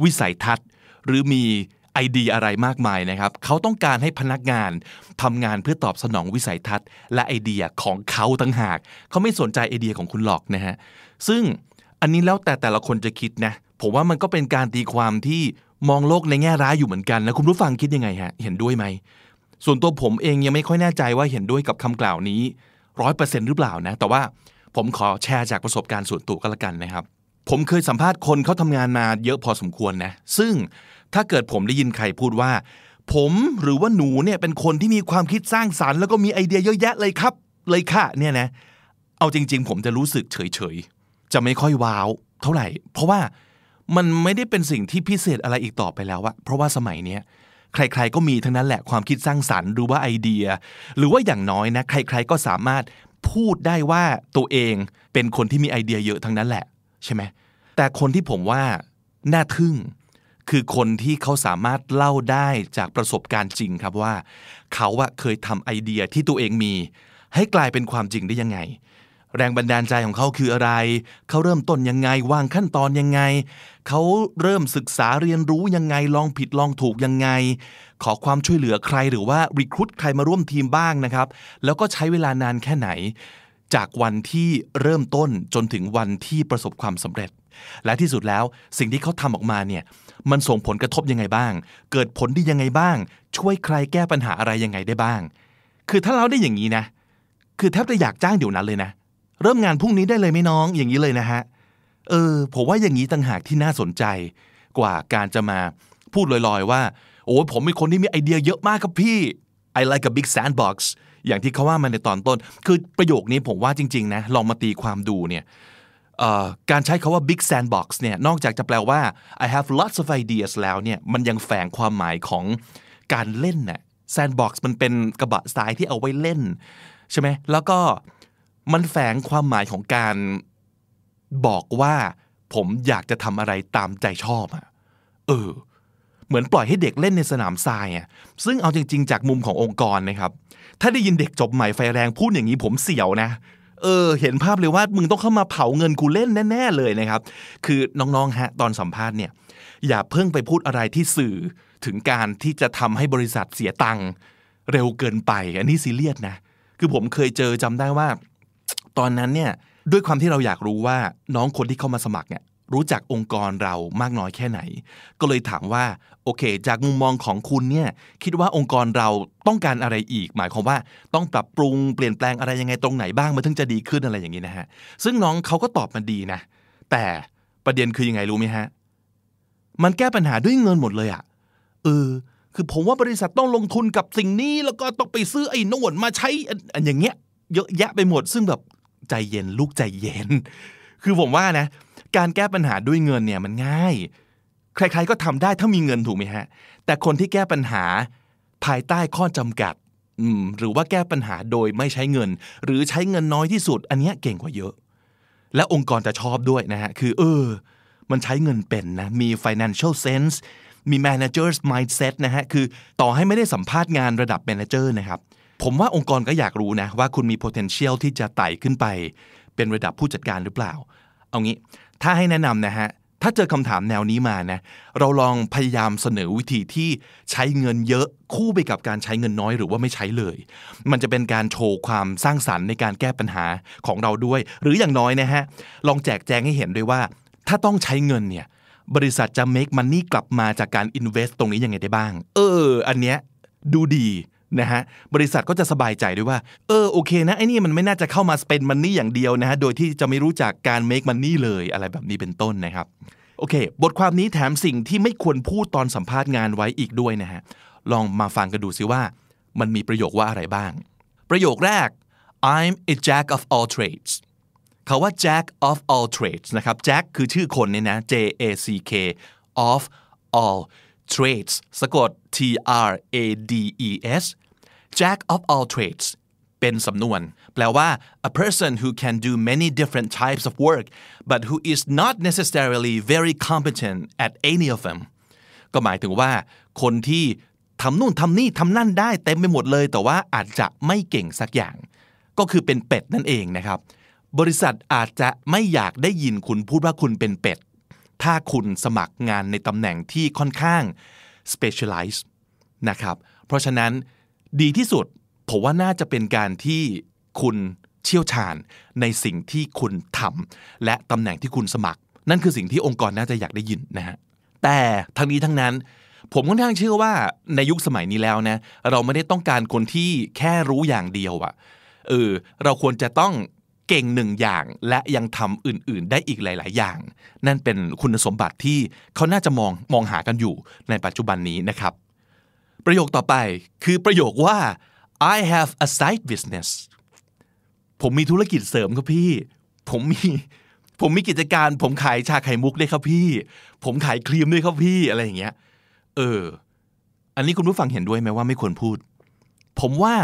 วิสัยทัศน์ หรือมีไอเดียอะไรมากมายนะครับ เขาต้องการให้พนักงานทำงานเพื่อตอบสนองวิสัยทัศน์ และไอเดียของเขาตั้งหาก เขาไม่สนใจไอเดียของคุณหรอกนะฮะ ซึ่งอันนี้แล้วแต่แต่ละคนจะคิดนะ ผมว่ามันก็เป็นการตีความที่มองโลกในแง่ร้ายอยู่เหมือนกันนะคุณผู้ฟังคิดยังไงฮะเห็นด้วยไหมส่วนตัวผมเองยังไม่ค่อยแน่ใจว่าเห็นด้วยกับคำกล่าวนี้ร้อยเปอร์เซ็นต์หรือเปล่านะแต่ว่าผมขอแชร์จากประสบการณ์ส่วนตัวก็แล้วกันนะครับ ผมเคยสัมภาษณ์คนเขาทำงานมาเยอะพอสมควรนะซึ่งถ้าเกิดผมได้ยินใครพูดว่า ผมหรือว่าหนูเนี่ยเป็นคนที่มีความคิดสร้างสารรค์แล้วก็มีไอเดียเยอะแยะเลยครับ เลยค่ะเนี่ยนะเอาจริง ๆ ผมจะรู้สึกเฉยๆจะไม่ค่อยว้าว เท่าไหร่ เพราะว่า มันไม่ได้เป็นสิ่งที่พิเศษอะไรอีกต่อไปแล้วอะเพราะว่าสมัยเนี้ยใครๆก็มีทั้งนั้นแหละความคิดสร้างสรรค์หรือว่าไอเดีย หรือว่าอย่างน้อยนะใคร ๆก็สามารถพูดได้ว่าตัวเองเป็นคนที่มีไอเดียเยอะทั้งนั้นแหละ ใช่ไหมแต่คนที่ผมว่าน่าทึ่ง คือคนที่เขาสามารถเล่าได้จากประสบการณ์จริงครับว่า เขาอะเคยทำไอเดียที่ตัวเองมี ให้กลายเป็นความจริงได้ยังไง แรงบันดาลใจของเขาคืออะไร เขาเริ่มต้นยังไงวางขั้นตอนยังไง เขาเริ่มศึกษาเรียนรู้ยังไงลองผิดลองถูกยังไง ขอความช่วยเหลือใครหรือว่ารีค r ู t ใครมาร่วมทีมบ้างนะครับ แล้วก็ใช้เวลานานแค่ไหน จากวันที่เริ่มต้นจนถึงวันที่ประสบความสำเร็จ และที่สุดแล้วสิ่งที่เขาทำออกมาเนี่ยมันส่งผลกระทบยังไงบ้าง เกิดผลดียังไงบ้าง ช่วยใครแก้ปัญหาอะไรยังไงได้บ้าง คือถ้าเราได้อย่างนี้นะ คือแทบจะอยากจ้างเดี๋ยวนั้นเลยนะ เริ่มงานพรุ่งนี้ได้เลยไหมน้องอย่างนี้เลยนะฮะ เออผมว่าอย่างนี้ต่างหากที่น่าสนใจกว่าการจะมาพูดลอยๆ ว่า โอ้ผมเป็นคนที่มีไอเดียเยอะมากครับพี่ I like a big sandbox อย่างที่เขาว่ามาในตอนต้น คือประโยคนี้ผมว่าจริงๆนะลองมาตีความดูเนี่ยการใช้คาว่า big sandbox เนี่ยนอกจากจะแปลว่า I have lots of ideas แล้วเนี่ยมันยังแฝงความหมายของการเล่นน่ะ sandbox มันเป็นกระบะทรายที่เอาไว้เล่น ใช่ไหมแล้วก็มันแฝงความหมายของการ บอกว่าผมอยากจะทำอะไรตามใจชอบอะเออ เหมือนปล่อยให้เด็กเล่นในสนามทรายอะซึ่งเอาจริง ๆ จากมุมขององค์กรนะครับ ถ้าได้ยินเด็กจบใหม่ไฟแรงพูดอย่างนี้ผมเสียวนะเออเห็นภาพเลยว่ามึงต้องเข้ามาเผาเงินกูเล่นแน่ ๆ เลยนะครับ คือน้องๆฮะตอนสัมภาษณ์เนี่ย อย่าเพิ่งไปพูดอะไรที่สื่อถึงการที่จะทำให้บริษัทเสียตังค์เร็วเกินไป อันนี้ซีเรียสนะ คือผมเคยเจอจำได้ว่า ตอนนั้นเนี่ย ด้วยความที่เราอยากรู้ว่าน้องคนที่เข้ามาสมัครเนี่ยรู้จักองค์กรเรามากน้อยแค่ไหน ก็เลยถามว่าโอเค จากมุมมองของคุณเนี่ยคิดว่าองค์กรเราต้องการอะไรอีก หมายความว่าต้องปรับปรุงเปลี่ยนแปลงอะไรยังไงตรงไหนบ้างมันถึงจะดีขึ้นอะไรอย่างนี้นะฮะซึ่งน้องเขาก็ตอบมาดีนะ แต่ประเด็นคือยังไงรู้ไหมฮะมันแก้ปัญหาด้วยเงินหมดเลยอะเออคือผมว่าบริษัทต้องลงทุนกับสิ่งนี้แล้วก็ต้องไปซื้อไอ้น่นมาใช้อันอย่างเงี้ยเยอะแยะไปหมด ซึ่งแบบ ใจเย็นลูกใจเย็น คือผมว่านะ การแก้ปัญหาด้วยเงินเนี่ยมันง่าย ใครๆก็ทำได้ถ้ามีเงินถูกไหมฮะ แต่คนที่แก้ปัญหาภายใต้ข้อจำกัดหรือว่าแก้ปัญหาโดยไม่ใช้เงิน หรือใช้เงินน้อยที่สุด อันเนี้ยเก่งกว่าเยอะ และองค์กรจะชอบด้วยนะฮะ คือ เออ มันใช้เงินเป็นนะ มี financial sense มี managers mindset นะฮะ คือต่อให้ไม่ได้สัมภาษณ์งานระดับ manager นะครับ ผมว่าองค์กรก็อยากรู้นะ ว่าคุณมี potential ที่จะไต่ขึ้นไป เป็นระดับผู้จัดการหรือเปล่า เอางี้ ถ้าให้แนะนำนะฮะ ถ้าเจอคำถามแนวนี้มานะ เราลองพยายามเสนอวิธีที่ใช้เงินเยอะคู่ไปกับการใช้เงินน้อยหรือว่าไม่ใช้เลย มันจะเป็นการโชว์ความสร้างสรรค์ในการแก้ปัญหาของเราด้วย หรืออย่างน้อยนะฮะ ลองแจกแจงให้เห็นด้วยว่า ถ้าต้องใช้เงินเนี่ย บริษัทจะ make money กลับมาจากการ invest ตรงนี้ยังไงได้บ้าง เออ อันเนี้ยดูดี นะฮะบริษัทก็จะสบายใจด้วยว่าเออโอเคนะไอ้นี่มันไม่น่าจะเข้ามา spend money อย่างเดียวนะฮะโดยที่จะไม่รู้จักการ make money เลยอะไรแบบนี้เป็นต้นนะครับโอเค บทความนี้แถมสิ่งที่ไม่ควรพูดตอนสัมภาษณ์งานไว้อีกด้วยนะฮะลองมาฟังกันดูซิว่า มันมีประโยคว่าอะไรบ้าง ประโยคแรก I'm a jack of all trades คาว่า jack of all trades นะครับ jack คือชื่อคนเนี่ยนะ J A C K of all trades สะกด T R A D E S jack of all trades เป็นสำนวน แปลว่า a person who can do many different types of work but who is not necessarily very competent at any of them ก็หมายถึงว่า คนที่ทำนู่นทำนี่ทำนั่นได้เต็มไปหมดเลย แต่ว่าอาจจะไม่เก่งสักอย่าง ก็คือเป็นเป็ดนั่นเองนะครับ บริษัทอาจจะไม่อยากได้ยินคุณพูดว่าคุณเป็นเป็ด ถ้าคุณสมัครงานในตำแหน่งที่ค่อนข้าง specialize นะครับ เพราะฉะนั้นดีที่สุดผมว่าน่าจะเป็นการที่คุณเชี่ยวชาญในสิ่งที่คุณทำและตำแหน่งที่คุณสมัคร นั่นคือสิ่งที่องค์กรน่าจะอยากได้ยินนะฮะแต่ทั้งนี้ทั้งนั้น ผมค่อนข้างเชื่อว่าในยุคสมัยนี้แล้วนะเราไม่ได้ต้องการคนที่แค่รู้อย่างเดียวอะเออเราควรจะต้อง เก่งหนึ่งอย่างและยังทำอื่น ๆ ได้อีกหลาย ๆ อย่าง นั่นเป็นคุณสมบัติที่เขาน่าจะมองมองหากันอยู่ในปัจจุบันนี้นะครับ ประโยคต่อไปคือประโยคว่า I have a side business ผมมีธุรกิจเสริมครับพี่ ผมมีผมมีกิจการ ผมขายชาไข่มุกด้วยครับพี่ ผมขายครีมด้วยครับพี่อะไรอย่างเงี้ย เออ อันนี้คุณผู้ฟังเห็นด้วยไหมว่าไม่ควรพูด ผมว่า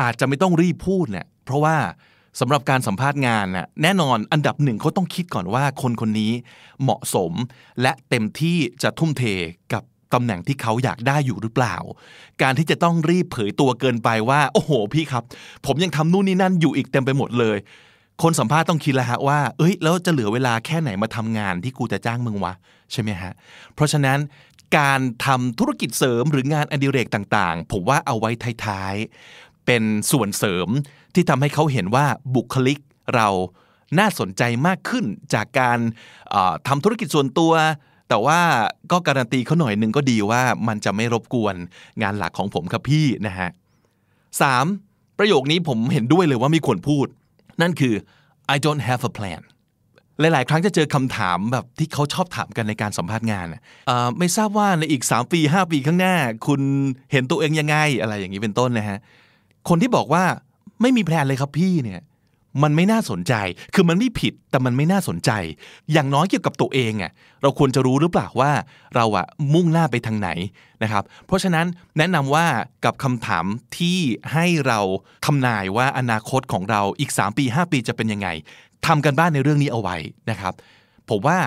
อาจจะไม่ต้องรีบพูดเนี่ยเพราะว่า สำหรับการสัมภาษณ์งานน่ะแน่นอนอันดับหนึ่งเขาต้องคิดก่อนว่าคนคนนี้เหมาะสม และเต็มที่จะทุ่มเทกับตำแหน่งที่เขาอยากได้อยู่หรือเปล่า การที่จะต้องรีบเผยตัวเกินไปว่า โอ้โห พี่ครับ ผมยังทำนู่นนี่นั่นอยู่อีกเต็มไปหมดเลย คนสัมภาษณ์ต้องคิดแล้วฮะว่า เอ้ยแล้วจะเหลือเวลาแค่ไหนมาทำงานที่กูจะจ้างมึงวะใช่ไหมฮะเพราะฉะนั้นการทำธุรกิจเสริมหรืองานอดิเรกต่างๆ ผมว่าเอาไว้ท้ายๆเป็นส่วนเสริม ที่ทำให้เขาเห็นว่าบุคลิกเราน่าสนใจมากขึ้นจากการทำธุรกิจส่วนตัว แต่ว่าก็การันตีเขาหน่อยหนึ่งก็ดีว่ามันจะไม่รบกวนงานหลักของผมครับพี่นะฮะสามประโยคนี้ผมเห็นด้วยเลยว่ามีคนพูด นั่นคือ I don't have a plan หลาย ๆ ครั้งจะเจอคำถามแบบที่เขาชอบถามกันในการสัมภาษณ์งานไม่ทราบว่าในอีก 3 ปี 5 ปีข้างหน้า คุณเห็นตัวเองยังไงอะไรอย่างนี้เป็นต้นนะฮะ คนที่บอกว่า ไม่มีแพลนเลยครับพี่เนี่ยมันไม่น่าสนใจ คือมันไม่ผิด แต่มันไม่น่าสนใจ อย่างน้อยเกี่ยวกับตัวเองอะ เราควรจะรู้หรือเปล่าว่าเราอะมุ่งหน้าไปทางไหนนะครับ เพราะฉะนั้นแนะนำว่ากับคำถามที่ให้เราทำนายว่าอนาคตของเราอีก 3 ปี 5 ปีจะเป็นยังไงทำกันบ้านในเรื่องนี้เอาไว้นะครับ ผมว่า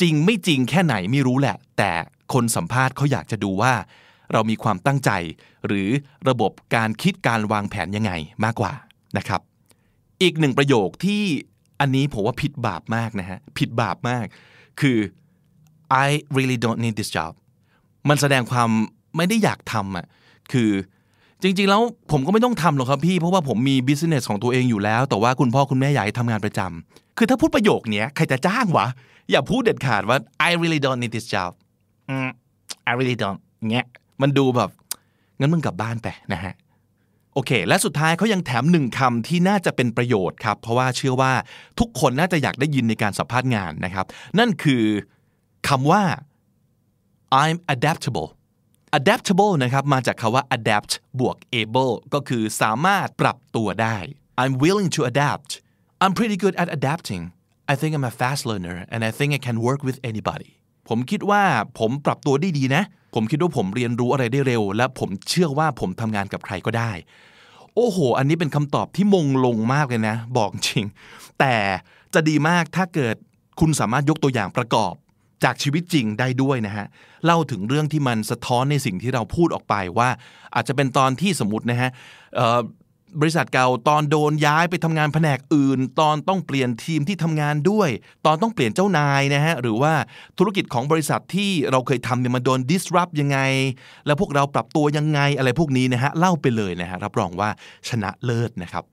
จริงไม่จริงแค่ไหนไม่รู้แหละ แต่คนสัมภาษณ์เขาอยากจะดูว่า เรามีความตั้งใจ หรือระบบการคิดการวางแผนยังไงมากกว่านะครับ อีกหนึ่งประโยคที่อันนี้ผมว่าผิดบาปมากนะฮะผิดบาปมาก คือ I really don't need this job มันแสดงความไม่ได้อยากทำอะคือจริงๆ แล้วผมก็ไม่ต้องทำหรอกครับพี่ เพราะว่าผมมี business ของตัวเองอยู่แล้ว แต่ว่าคุณพ่อคุณแม่อยากให้ทำงานประจำคือถ้าพูดประโยคนี้ใครจะจ้างวะ อย่าพูดเด็ดขาดว่า I really don't need this jobI really don't เงี้ย มันดูแบบ งั้นมึงกลับบ้านไปนะฮะโอเค และสุดท้ายเขายังแถมหนึ่งคำที่น่าจะเป็นประโยชน์ครับ เพราะว่าเชื่อว่าทุกคนน่าจะอยากได้ยินในการสัมภาษณ์งานนะครับ นั่นคือคำว่า I'm adaptable adaptable นะครับ มาจากคาว่า adapt บวก able ก็คือสามารถปรับตัวได้ I'm willing to adapt I'm pretty good at adapting I think I'm a fast learner and I think I can work with anybody ผมคิดว่าผมปรับตัวได้ดีนะ ผมคิดว่าผมเรียนรู้อะไรได้เร็ว และผมเชื่อว่าผมทำงานกับใครก็ได้ โอ้โห อันนี้เป็นคำตอบที่มงลงมากเลยนะ บอกจริง แต่จะดีมากถ้าเกิดคุณสามารถยกตัวอย่างประกอบจากชีวิตจริงได้ด้วยนะฮะ เล่าถึงเรื่องที่มันสะท้อนในสิ่งที่เราพูดออกไปว่า อาจจะเป็นตอนที่สมมตินะฮะ บริษัทเก่าตอนโดนย้ายไปทำงานแผนกอื่น ตอนต้องเปลี่ยนทีมที่ทำงานด้วย ตอนต้องเปลี่ยนเจ้านายนะฮะหรือว่าธุรกิจของบริษัทที่เราเคยทำเนี่ยมันโดน disrupt ยังไง แล้วพวกเราปรับตัวยังไงอะไรพวกนี้นะฮะเล่าไปเลยนะฮะรับรองว่าชนะเลิศนะครับ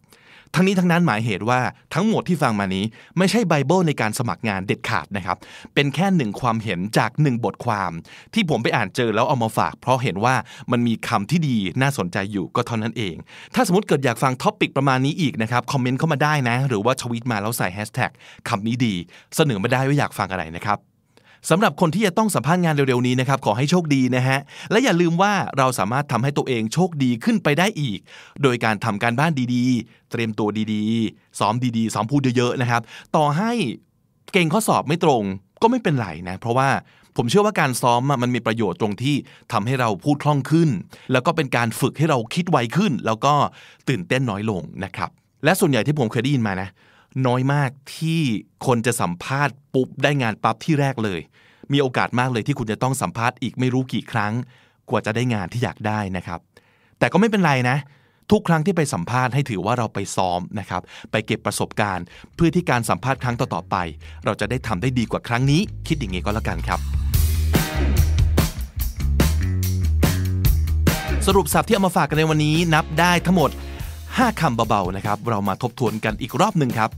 ทั้งนี้ทั้งนั้นหมายเหตุว่าทั้งหมดที่ฟังมานี้ ไม่ใช่ไบเบิลในการสมัครงานเด็ดขาดนะครับ เป็นแค่หนึ่งความเห็นจากหนึ่งบทความ ที่ผมไปอ่านเจอแล้วเอามาฝาก เพราะเห็นว่ามันมีคำที่ดีน่าสนใจอยู่ก็เท่านั้นเอง ถ้าสมมติเกิดอยากฟัง topic ประมาณนี้อีกนะครับคอมเมนต์เข้ามาได้นะ หรือว่าทวีตมาแล้วใส่แฮชแท็กคำนี้ดี เสนอมาได้ว่าอยากฟังอะไรนะครับ สำหรับคนที่จะต้องสัมภาษณ์งานเร็วๆนี้นะครับขอให้โชคดีนะฮะและอย่าลืมว่าเราสามารถทำให้ตัวเองโชคดีขึ้นไปได้อีก โดยการทำการบ้านดีๆ เตรียมตัวดีๆ ซ้อมดีๆซ้อมพูดเยอะๆนะครับ ต่อให้เก่งข้อสอบไม่ตรงก็ไม่เป็นไรนะเพราะว่าผมเชื่อว่าการซ้อมมันมีประโยชน์ตรงที่ทำให้เราพูดคล่องขึ้น แล้วก็เป็นการฝึกให้เราคิดไวขึ้น แล้วก็ตื่นเต้นน้อยลงนะครับ และส่วนใหญ่ที่ผมเคยได้ยินมานะ น้อยมากที่คนจะสัมภาษณ์ปุ๊บได้งานปั๊บที่แรกเลย มีโอกาสมากเลยที่คุณจะต้องสัมภาษณ์อีกไม่รู้กี่ครั้ง กว่าจะได้งานที่อยากได้นะครับ แต่ก็ไม่เป็นไรนะ ทุกครั้งที่ไปสัมภาษณ์ให้ถือว่าเราไปซ้อมนะครับ ไปเก็บประสบการณ์ เพื่อที่การสัมภาษณ์ครั้งต่อๆไป เราจะได้ทำได้ดีกว่าครั้งนี้ คิดอย่างนี้ก็แล้วกันครับ สรุปสับที่เอามาฝากกันในวันนี้นับได้ทั้งหมด 5คำเบาๆนะครับ เรามาทบทวนกันอีกรอบหนึ่งครับ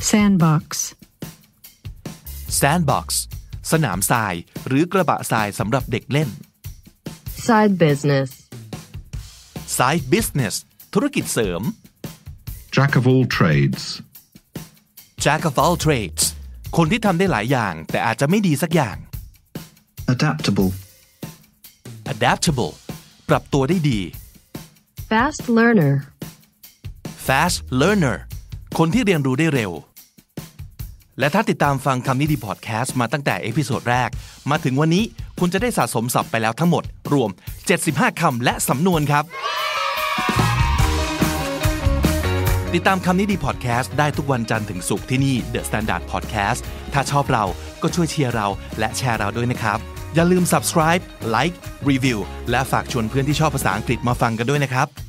sandbox, sandbox สนามทรายหรือกระบะทรายสำหรับเด็กเล่น Side business. side business ธุรกิจเสริม Jack of all trades. jack of all trades คนที่ทำได้หลายอย่างแต่อาจจะไม่ดีสักอย่าง adaptable, adaptable ปรับตัวได้ดี Fast learner. fast learner คนที่เรียนรู้ได้เร็ว และถ้าติดตามฟังคำนี้ดีพอดแคสต์มาตั้งแต่ episode แรก มาถึงวันนี้คุณจะได้สะสมศัพท์ไปแล้วทั้งหมด รวม 75 คำและสำนวนครับ ติดตามคำนี้ดีพอดแคสต์ได้ทุกวันจันทร์ถึงศุกร์ที่นี่ The Standard Podcast ถ้าชอบเราก็ช่วยเชียร์เราและแชร์เราด้วยนะครับ อย่าลืม subscribe like review และฝากชวนเพื่อนที่ชอบภาษาอังกฤษมาฟังกันด้วยนะครับ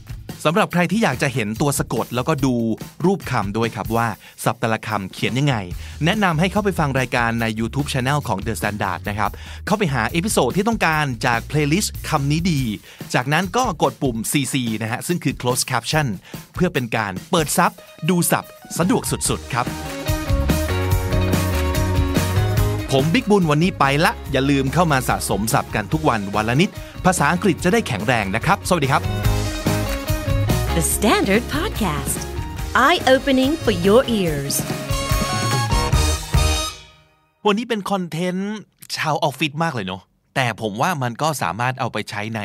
สำหรับใครที่อยากจะเห็นตัวสะกดแล้วก็ดูรูปคำด้วยครับว่าศัพท์แต่ละคำเขียนยังไง แนะนำให้เข้าไปฟังรายการใน YouTube Channel ของ The Standard นะครับ เข้าไปหา episode ที่ต้องการจาก playlist คำนี้ดี จากนั้นก็กดปุ่ม CC นะฮะ ซึ่งคือ close caption เพื่อเป็นการเปิดซับดูสับสะดวกสุดๆ ครับผมบิ๊กบุญวันนี้ไปละ อย่าลืมเข้ามาสะสมศัพท์กันทุกวันวันละนิด ภาษาอังกฤษจะได้แข็งแรงนะครับ สวัสดีครับ The Standard Podcast. Eye opening for your ears. วันนี้เป็นคอนเทนต์ชาวออฟฟิศมากเลยเนาะ แต่ผมว่ามันก็สามารถเอาไปใช้ใน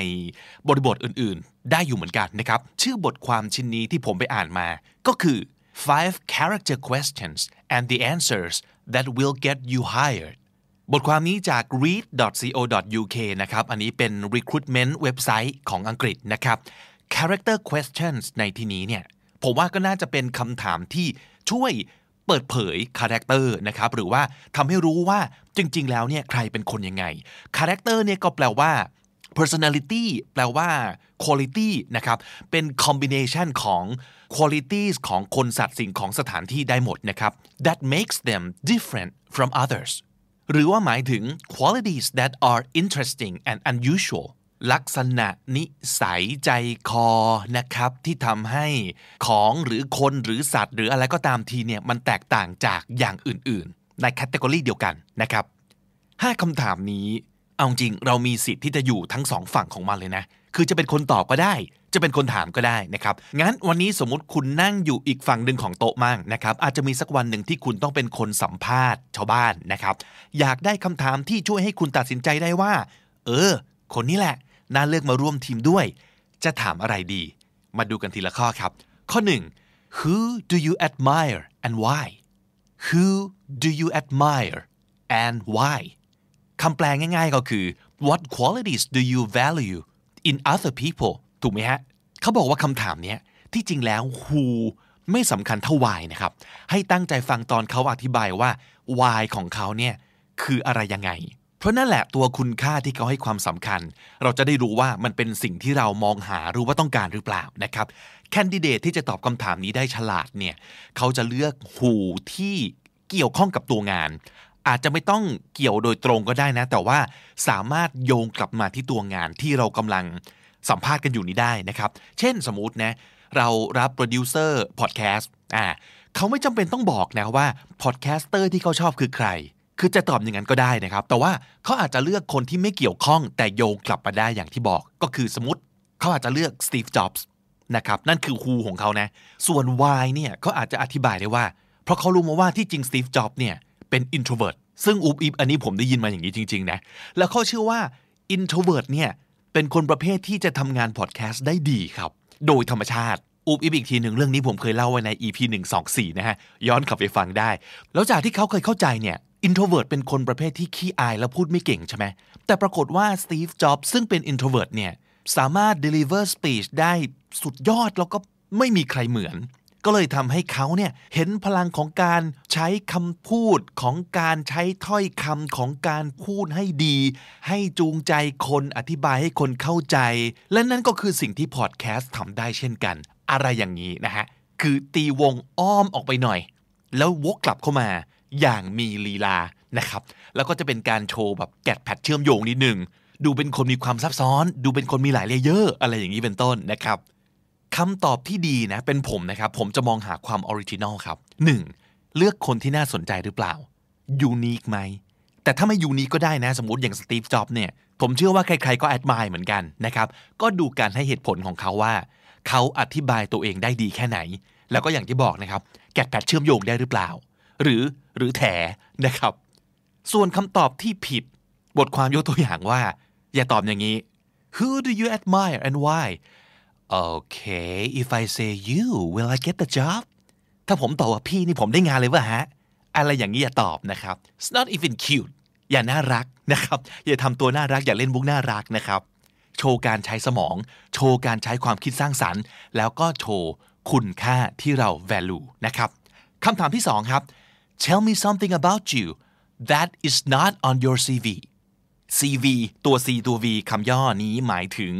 บริบทอื่นๆ ได้อยู่เหมือนกันนะครับ ชื่อบทความชิ้นนี้ที่ผมไปอ่านมา ก็คือ five character questions and the answers that will get you hired บทความนี้จาก reed.co.uk นะครับ อันนี้เป็น recruitment เว็บไซต์ของอังกฤษนะครับ character questions ในที่นี้เนี่ยผมว่าก็น่าจะเป็นคำถามที่ช่วยเปิดเผย character นะครับหรือว่าทำให้รู้ว่าจริง ๆ แล้วเนี่ยใครเป็นคนยังไงcharacter เนี่ยก็แปลว่า personality แปลว่า quality นะครับ เป็น combination ของ qualities ของคนสัตว์สิ่งของสถานที่ได้หมดนะครับ that makes them different from others หรือว่าหมายถึง qualities that are interesting and unusual ลักษณะนิสัยใจคอนะครับที่ทำให้ของหรือคนหรือสัตว์ หรืออะไรก็ตามทีเนี่ยมันแตกต่างจากอย่างอื่นๆ ในแคตตากรีเดียวกันนะครับ5คำถามนี้เอาจริงเรามีสิทธิ์ที่จะอยู่ทั้งสองฝั่งของมันเลยนะ คือจะเป็นคนตอบก็ได้ จะเป็นคนถามก็ได้นะครับ งั้นวันนี้สมมติคุณนั่งอยู่อีกฝั่งหนึ่งของโต๊ะมั่งนะครับ อาจจะมีสักวันหนึ่งที่คุณต้องเป็นคนสัมภาษณ์ชาวบ้านนะครับ อยากได้คำถามที่ช่วยให้คุณตัดสินใจได้ว่า เออ คนนี้แหละ น่าเลือกมาร่วมทีมด้วย จะถามอะไรดี มาดูกันทีละข้อครับ ข้อ 1 Who do you admire and why Who do you admire and why คำแปลง่ายๆก็คือ what qualities do you value in other people ถูกไหมฮะเขาบอกว่าคำถามเนี้ยที่จริงแล้ว who ไม่สำคัญเท่า why นะครับ ให้ตั้งใจฟังตอนเขาอธิบายว่า why ของเขาเนี่ยคืออะไรยังไง เพราะนั่นแหละตัวคุณค่าที่เขาให้ความสำคัญ เราจะได้รู้ว่ามันเป็นสิ่งที่เรามองหาหรือว่าต้องการหรือเปล่านะครับ candidate ที่จะตอบคำถามนี้ได้ฉลาดเนี่ยเขาจะเลือก who ที่เกี่ยวข้องกับตัวงาน อาจจะไม่ต้องเกี่ยวโดยตรงก็ได้นะ แต่ว่าสามารถโยงกลับมาที่ตัวงานที่เรากำลังสัมภาษณ์กันอยู่นี้ได้นะครับ เช่นสมมตินะเรารับโปรดิวเซอร์พอดแคสต์อ่าเขาไม่จำเป็นต้องบอกนะว่า podcaster ที่เขาชอบคือใคร คือจะตอบอย่างนั้นก็ได้นะครับ แต่ว่าเขาอาจจะเลือกคนที่ไม่เกี่ยวข้องแต่โยงกลับมาได้อย่างที่บอก ก็คือสมมติเขาอาจจะเลือกสตีฟจ็อบส์นะครับนั่นคือฮูของเขานะ ส่วน why เนี่ยเขาอาจจะอธิบายได้ว่า เพราะเขารู้มาว่าที่จริงสตีฟจ็อบส์เนี่ยเป็น introvert ซึ่งอุบอิบอันนี้ผมได้ยินมาอย่างนี้จริง ๆ นะ แล้วเขาเชื่อว่า introvert เนี่ยเป็นคนประเภทที่จะทำงานพอดแคสต์ได้ดีครับ โดยธรรมชาติอุบอิบอีกทีหนึ่งเรื่องนี้ผมเคยเล่าไว้ใน EP 124 นะฮะ ย้อนกลับไปฟังได้ แล้วจากที่เขาเคยเข้าใจเนี่ย introvert เป็นคนประเภทที่ขี้อายและพูดไม่เก่งใช่ไหมแต่ปรากฏว่า Steve Jobs ซึ่งเป็น introvert เนี่ยสามารถ deliver speech ได้สุดยอดแล้วก็ไม่มีใครเหมือน ก็เลยทำให้เขาเนี่ยเห็นพลังของการใช้คำพูดของการใช้ถ้อยคำของการพูดให้ดี ให้จูงใจคนอธิบายให้คนเข้าใจ และนั่นก็คือสิ่งที่พอดแคสต์ทำได้เช่นกัน อะไรอย่างนี้นะฮะ คือตีวงอ้อมออกไปหน่อย แล้ววกกลับเข้ามา อย่างมีลีลานะครับ แล้วก็จะเป็นการโชว์แบบแกะแพทเชื่อมโยงนิดนึงดูเป็นคนมีความซับซ้อน ดูเป็นคนมีหลาย layer อะไรอย่างนี้เป็นต้นนะครับคำตอบที่ดีนะ เป็นผมนะครับ ผมจะมองหาความ original ครับ 1. เลือกคนที่น่าสนใจหรือเปล่า unique ไหม แต่ถ้าไม่ unique ก็ได้นะ สมมติอย่างสตีฟ จ็อบเนี่ย ผมเชื่อว่าใครๆก็ admire เหมือนกันนะครับ ก็ดูการให้เหตุผลของเขาว่า เขาอธิบายตัวเองได้ดีแค่ไหน แล้วก็อย่างที่บอกนะครับ แกะแพทเชื่อมโยงได้หรือเปล่า หรือ หรือแถนะครับ ส่วนคำตอบที่ผิด บทความยกตัวอย่างว่า อย่าตอบอย่างนี้ Who do you admire and why Okay if I say you will I get the job ถ้าผมตอบว่าพี่นี่ผมได้งานเลยวะฮะ อะไรอย่างนี้อย่าตอบนะครับ It's not even cute อย่าน่ารักนะครับ อย่าทำตัวน่ารักอย่าเล่นมุกน่ารักนะครับ โชว์การใช้สมอง โชว์การใช้ความคิดสร้างสรรค์ แล้วก็โชว์คุณค่าที่เรา value นะครับคำถามที่สองครับ Tell me something about you that is not on your CV CV ตัว C ตัว V คำย่อนี้หมายถึง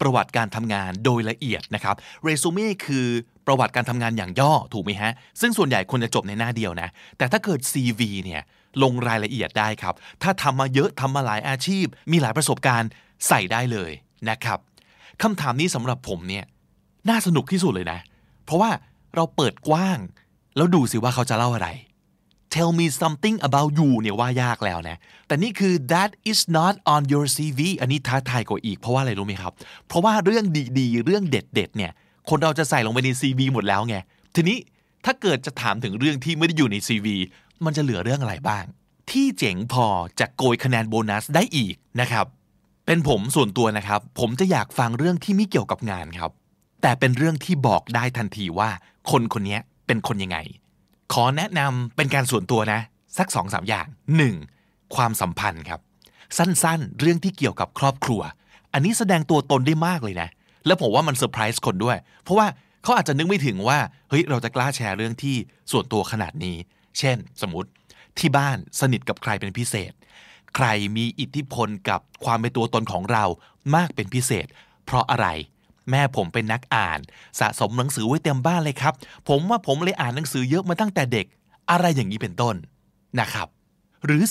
ประวัติการทำงานโดยละเอียดนะครับเรซูเม่คือประวัติการทำงานอย่างย่อถูกไหมฮะ ซึ่งส่วนใหญ่คนจะจบในหน้าเดียวนะ แต่ถ้าเกิด CV เนี่ยลงรายละเอียดได้ครับ ถ้าทำมาเยอะทำมาหลายอาชีพ มีหลายประสบการณ์ใส่ได้เลยนะครับคำถามนี้สำหรับผมเนี่ยน่าสนุกที่สุดเลยนะ เพราะว่าเราเปิดกว้าง แล้วดูสิว่าเขาจะเล่าอะไร tell me something about you เนี่ยว่ายากแล้วนะ แต่นี่คือ that is not on your CV อันนี้ท้าทายกว่าอีกเพราะว่าอะไรรู้ไหมครับ เพราะว่าเรื่องดีๆ เรื่องเด็ดๆ เนี่ย คนเราจะใส่ลงไปใน CV หมดแล้วไง ทีนี้ถ้าเกิดจะถามถึงเรื่องที่ไม่ได้อยู่ใน CV มันจะเหลือเรื่องอะไรบ้าง ที่เจ๋งพอจะโกยคะแนนโบนัสได้อีกนะครับ เป็นผมส่วนตัวนะครับ ผมจะอยากฟังเรื่องที่ไม่เกี่ยวกับงานครับ แต่เป็นเรื่องที่บอกได้ทันทีว่า คนคนนี้เป็นคนยังไง ขอแนะนำเป็นการส่วนตัวนะ สักสองสามอย่าง 1. ความสัมพันธ์ครับ สั้นๆ เรื่องที่เกี่ยวกับครอบครัว อันนี้แสดงตัวตนได้มากเลยนะ แล้วผมว่ามันเซอร์ไพรส์คนด้วย เพราะว่าเขาอาจจะนึกไม่ถึงว่า เฮ้ย เราจะกล้าแชร์เรื่องที่ส่วนตัวขนาดนี้ เช่น สมมติที่บ้านสนิทกับใครเป็นพิเศษ ใครมีอิทธิพลกับความเป็นตัวตนของเรามากเป็นพิเศษ เพราะอะไร แม่ผมเป็นนักอ่าน สะสมหนังสือไว้เต็มบ้านเลยครับ ผมว่าผมเลยอ่านหนังสือเยอะมาตั้งแต่เด็ก อะไรอย่างนี้เป็นต้นนะครับ หรือ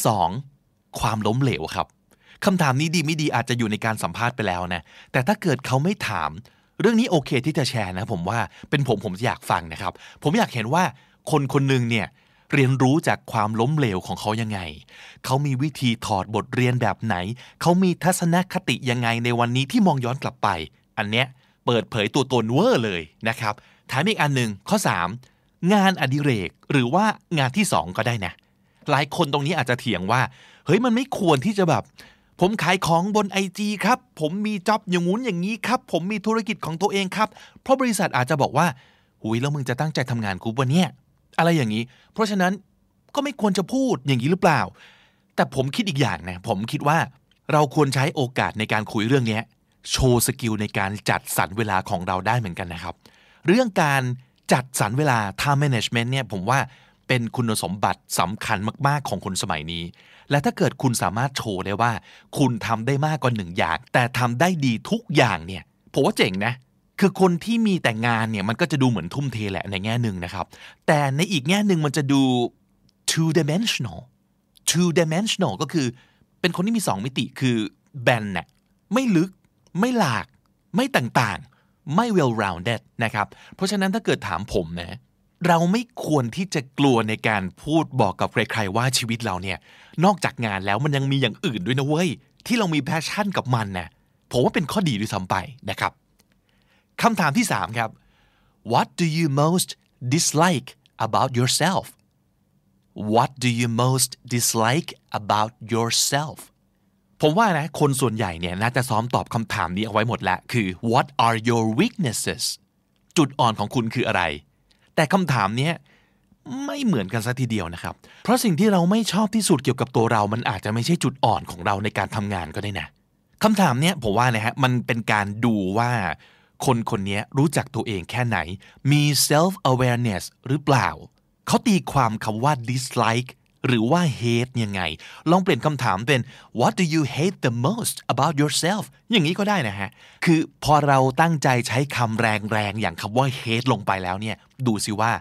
2. ความล้มเหลวครับคำถามนี้ดีไม่ดีอาจจะอยู่ในการสัมภาษณ์ไปแล้วนะ แต่ถ้าเกิดเขาไม่ถาม เรื่องนี้โอเคที่จะแชร์นะผมว่าเป็นผมผมอยากฟังนะครับ ผมอยากเห็นว่าคนคนหนึ่งเนี่ยเรียนรู้จากความล้มเหลวของเขายังไง เขามีวิธีถอดบทเรียนแบบไหน เขามีทัศนคติยังไงในวันนี้ที่มองย้อนกลับไป อันเนี้ย เปิดเผยตัวตนเวอร์เลยนะครับถามอีกอันหนึ่งข้อ 3 งานอดิเรกหรือว่างานที่ 2 ก็ได้นะ หลายคนตรงนี้อาจจะเถียงว่า เฮ้ยมันไม่ควรที่จะแบบ ผมขายของบนไอจครับ ผมมีจ็อบอย่างงู้นอย่างนี้ครับ ผมมีธุรกิจของตัวเองครับ เพราะบริษัทอาจจะบอกว่า หุยแล้วมึงจะตั้งใจทำงานกูปะเนี่ยอะไรอย่างนี้ เพราะฉะนั้นก็ไม่ควรจะพูดอย่างนี้หรือเปล่า แต่ผมคิดอีกอย่างนะ ผมคิดว่าเราควรใช้โอกาสในการคุยเรื่องนี้ โชว์สกิลในการจัดสรรเวลาของเราได้เหมือนกันนะครับ เรื่องการจัดสรรเวลา time management เนี่ยผมว่าเป็นคุณสมบัติสำคัญมาก ๆ ของคนสมัยนี้ และถ้าเกิดคุณสามารถโชว์ได้ว่า คุณทำได้มากกว่าหนึ่งอย่าง แต่ทำได้ดีทุกอย่างเนี่ยผมว่าเจ๋งนะ คือคนที่มีแต่งานเนี่ยมันก็จะดูเหมือนทุ่มเทแหละในแง่หนึ่งนะครับ แต่ในอีกแง่หนึ่งมันจะดู two dimensional two dimensional ก็คือเป็นคนที่มีสองมิติคือแบนน่ะไม่ลึก ไม่หลาก ไม่ต่างๆ ไม่ well rounded นะครับ เพราะฉะนั้นถ้าเกิดถามผมนะ เราไม่ควรที่จะกลัวในการพูดบอกกับใครๆว่าชีวิตเราเนี่ย นอกจากงานแล้วมันยังมีอย่างอื่นด้วยนะเว้ย ที่เรามี passion กับมันนะผมว่าเป็นข้อดีด้วยซ้ำไปนะครับคำถามที่ 3 ครับ What do you most dislike about yourself What do you most dislike about yourself ผมว่านะคนส่วนใหญ่เนี่ยน่าจะซ้อมตอบคำถามนี้เอาไว้หมดแล้ว คือ What are your weaknesses จุดอ่อนของคุณคืออะไร แต่คำถามเนี้ยไม่เหมือนกันซะทีเดียวนะครับ เพราะสิ่งที่เราไม่ชอบที่สุดเกี่ยวกับตัวเรา มันอาจจะไม่ใช่จุดอ่อนของเราในการทำงานก็ได้นะคำถามเนี้ยผมว่านะฮะมันเป็นการดูว่า คนคนนี้รู้จักตัวเองแค่ไหน มี self awareness หรือเปล่า เขาตีความคำว่า dislike หรือว่า hate ยังไง ลองเปลี่ยนคำถามเป็น what do you hate the most about yourself อย่างนี้ก็ได้นะฮะ คือพอเราตั้งใจใช้คำแรงๆ อย่างคำว่า hate ลงไปแล้วเนี่ย ดูสิว่า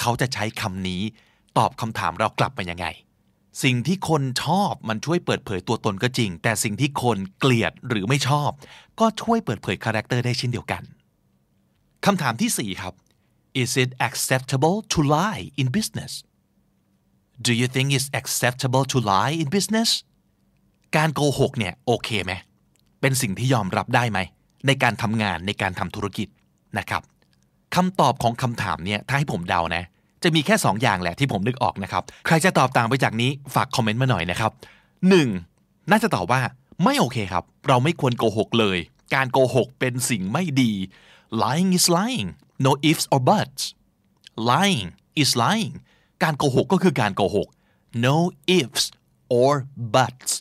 เขาจะใช้คำนี้ ตอบคำถามเรากลับมายังไง สิ่งที่คนชอบมันช่วยเปิดเผยตัวตนก็จริง แต่สิ่งที่คนเกลียดหรือไม่ชอบ ก็ช่วยเปิดเผย character ได้เช่นเดียวกันคำถามที่ 4 ครับ Is it acceptable to lie in business Do you think it's acceptable to lie in business การโกหกเนี่ยโอเคไหมเป็นสิ่งที่ยอมรับได้ไหม ในการทำงานในการทำธุรกิจนะครับคำตอบของคำถามเนี่ยถ้าให้ผมเดานะ จะมีแค่ 2 อย่างแหละที่ผมนึกออกนะครับ ใครจะตอบต่างไปจากนี้ฝากคอมเมนต์มาหน่อยนะครับ 1. น่าจะตอบว่าไม่โอเคครับ เราไม่ควรโกหกเลย การโกหกเป็นสิ่งไม่ดี lying is lying no ifs or buts lying is lying การโกหกก็คือการโกหก no ifs or buts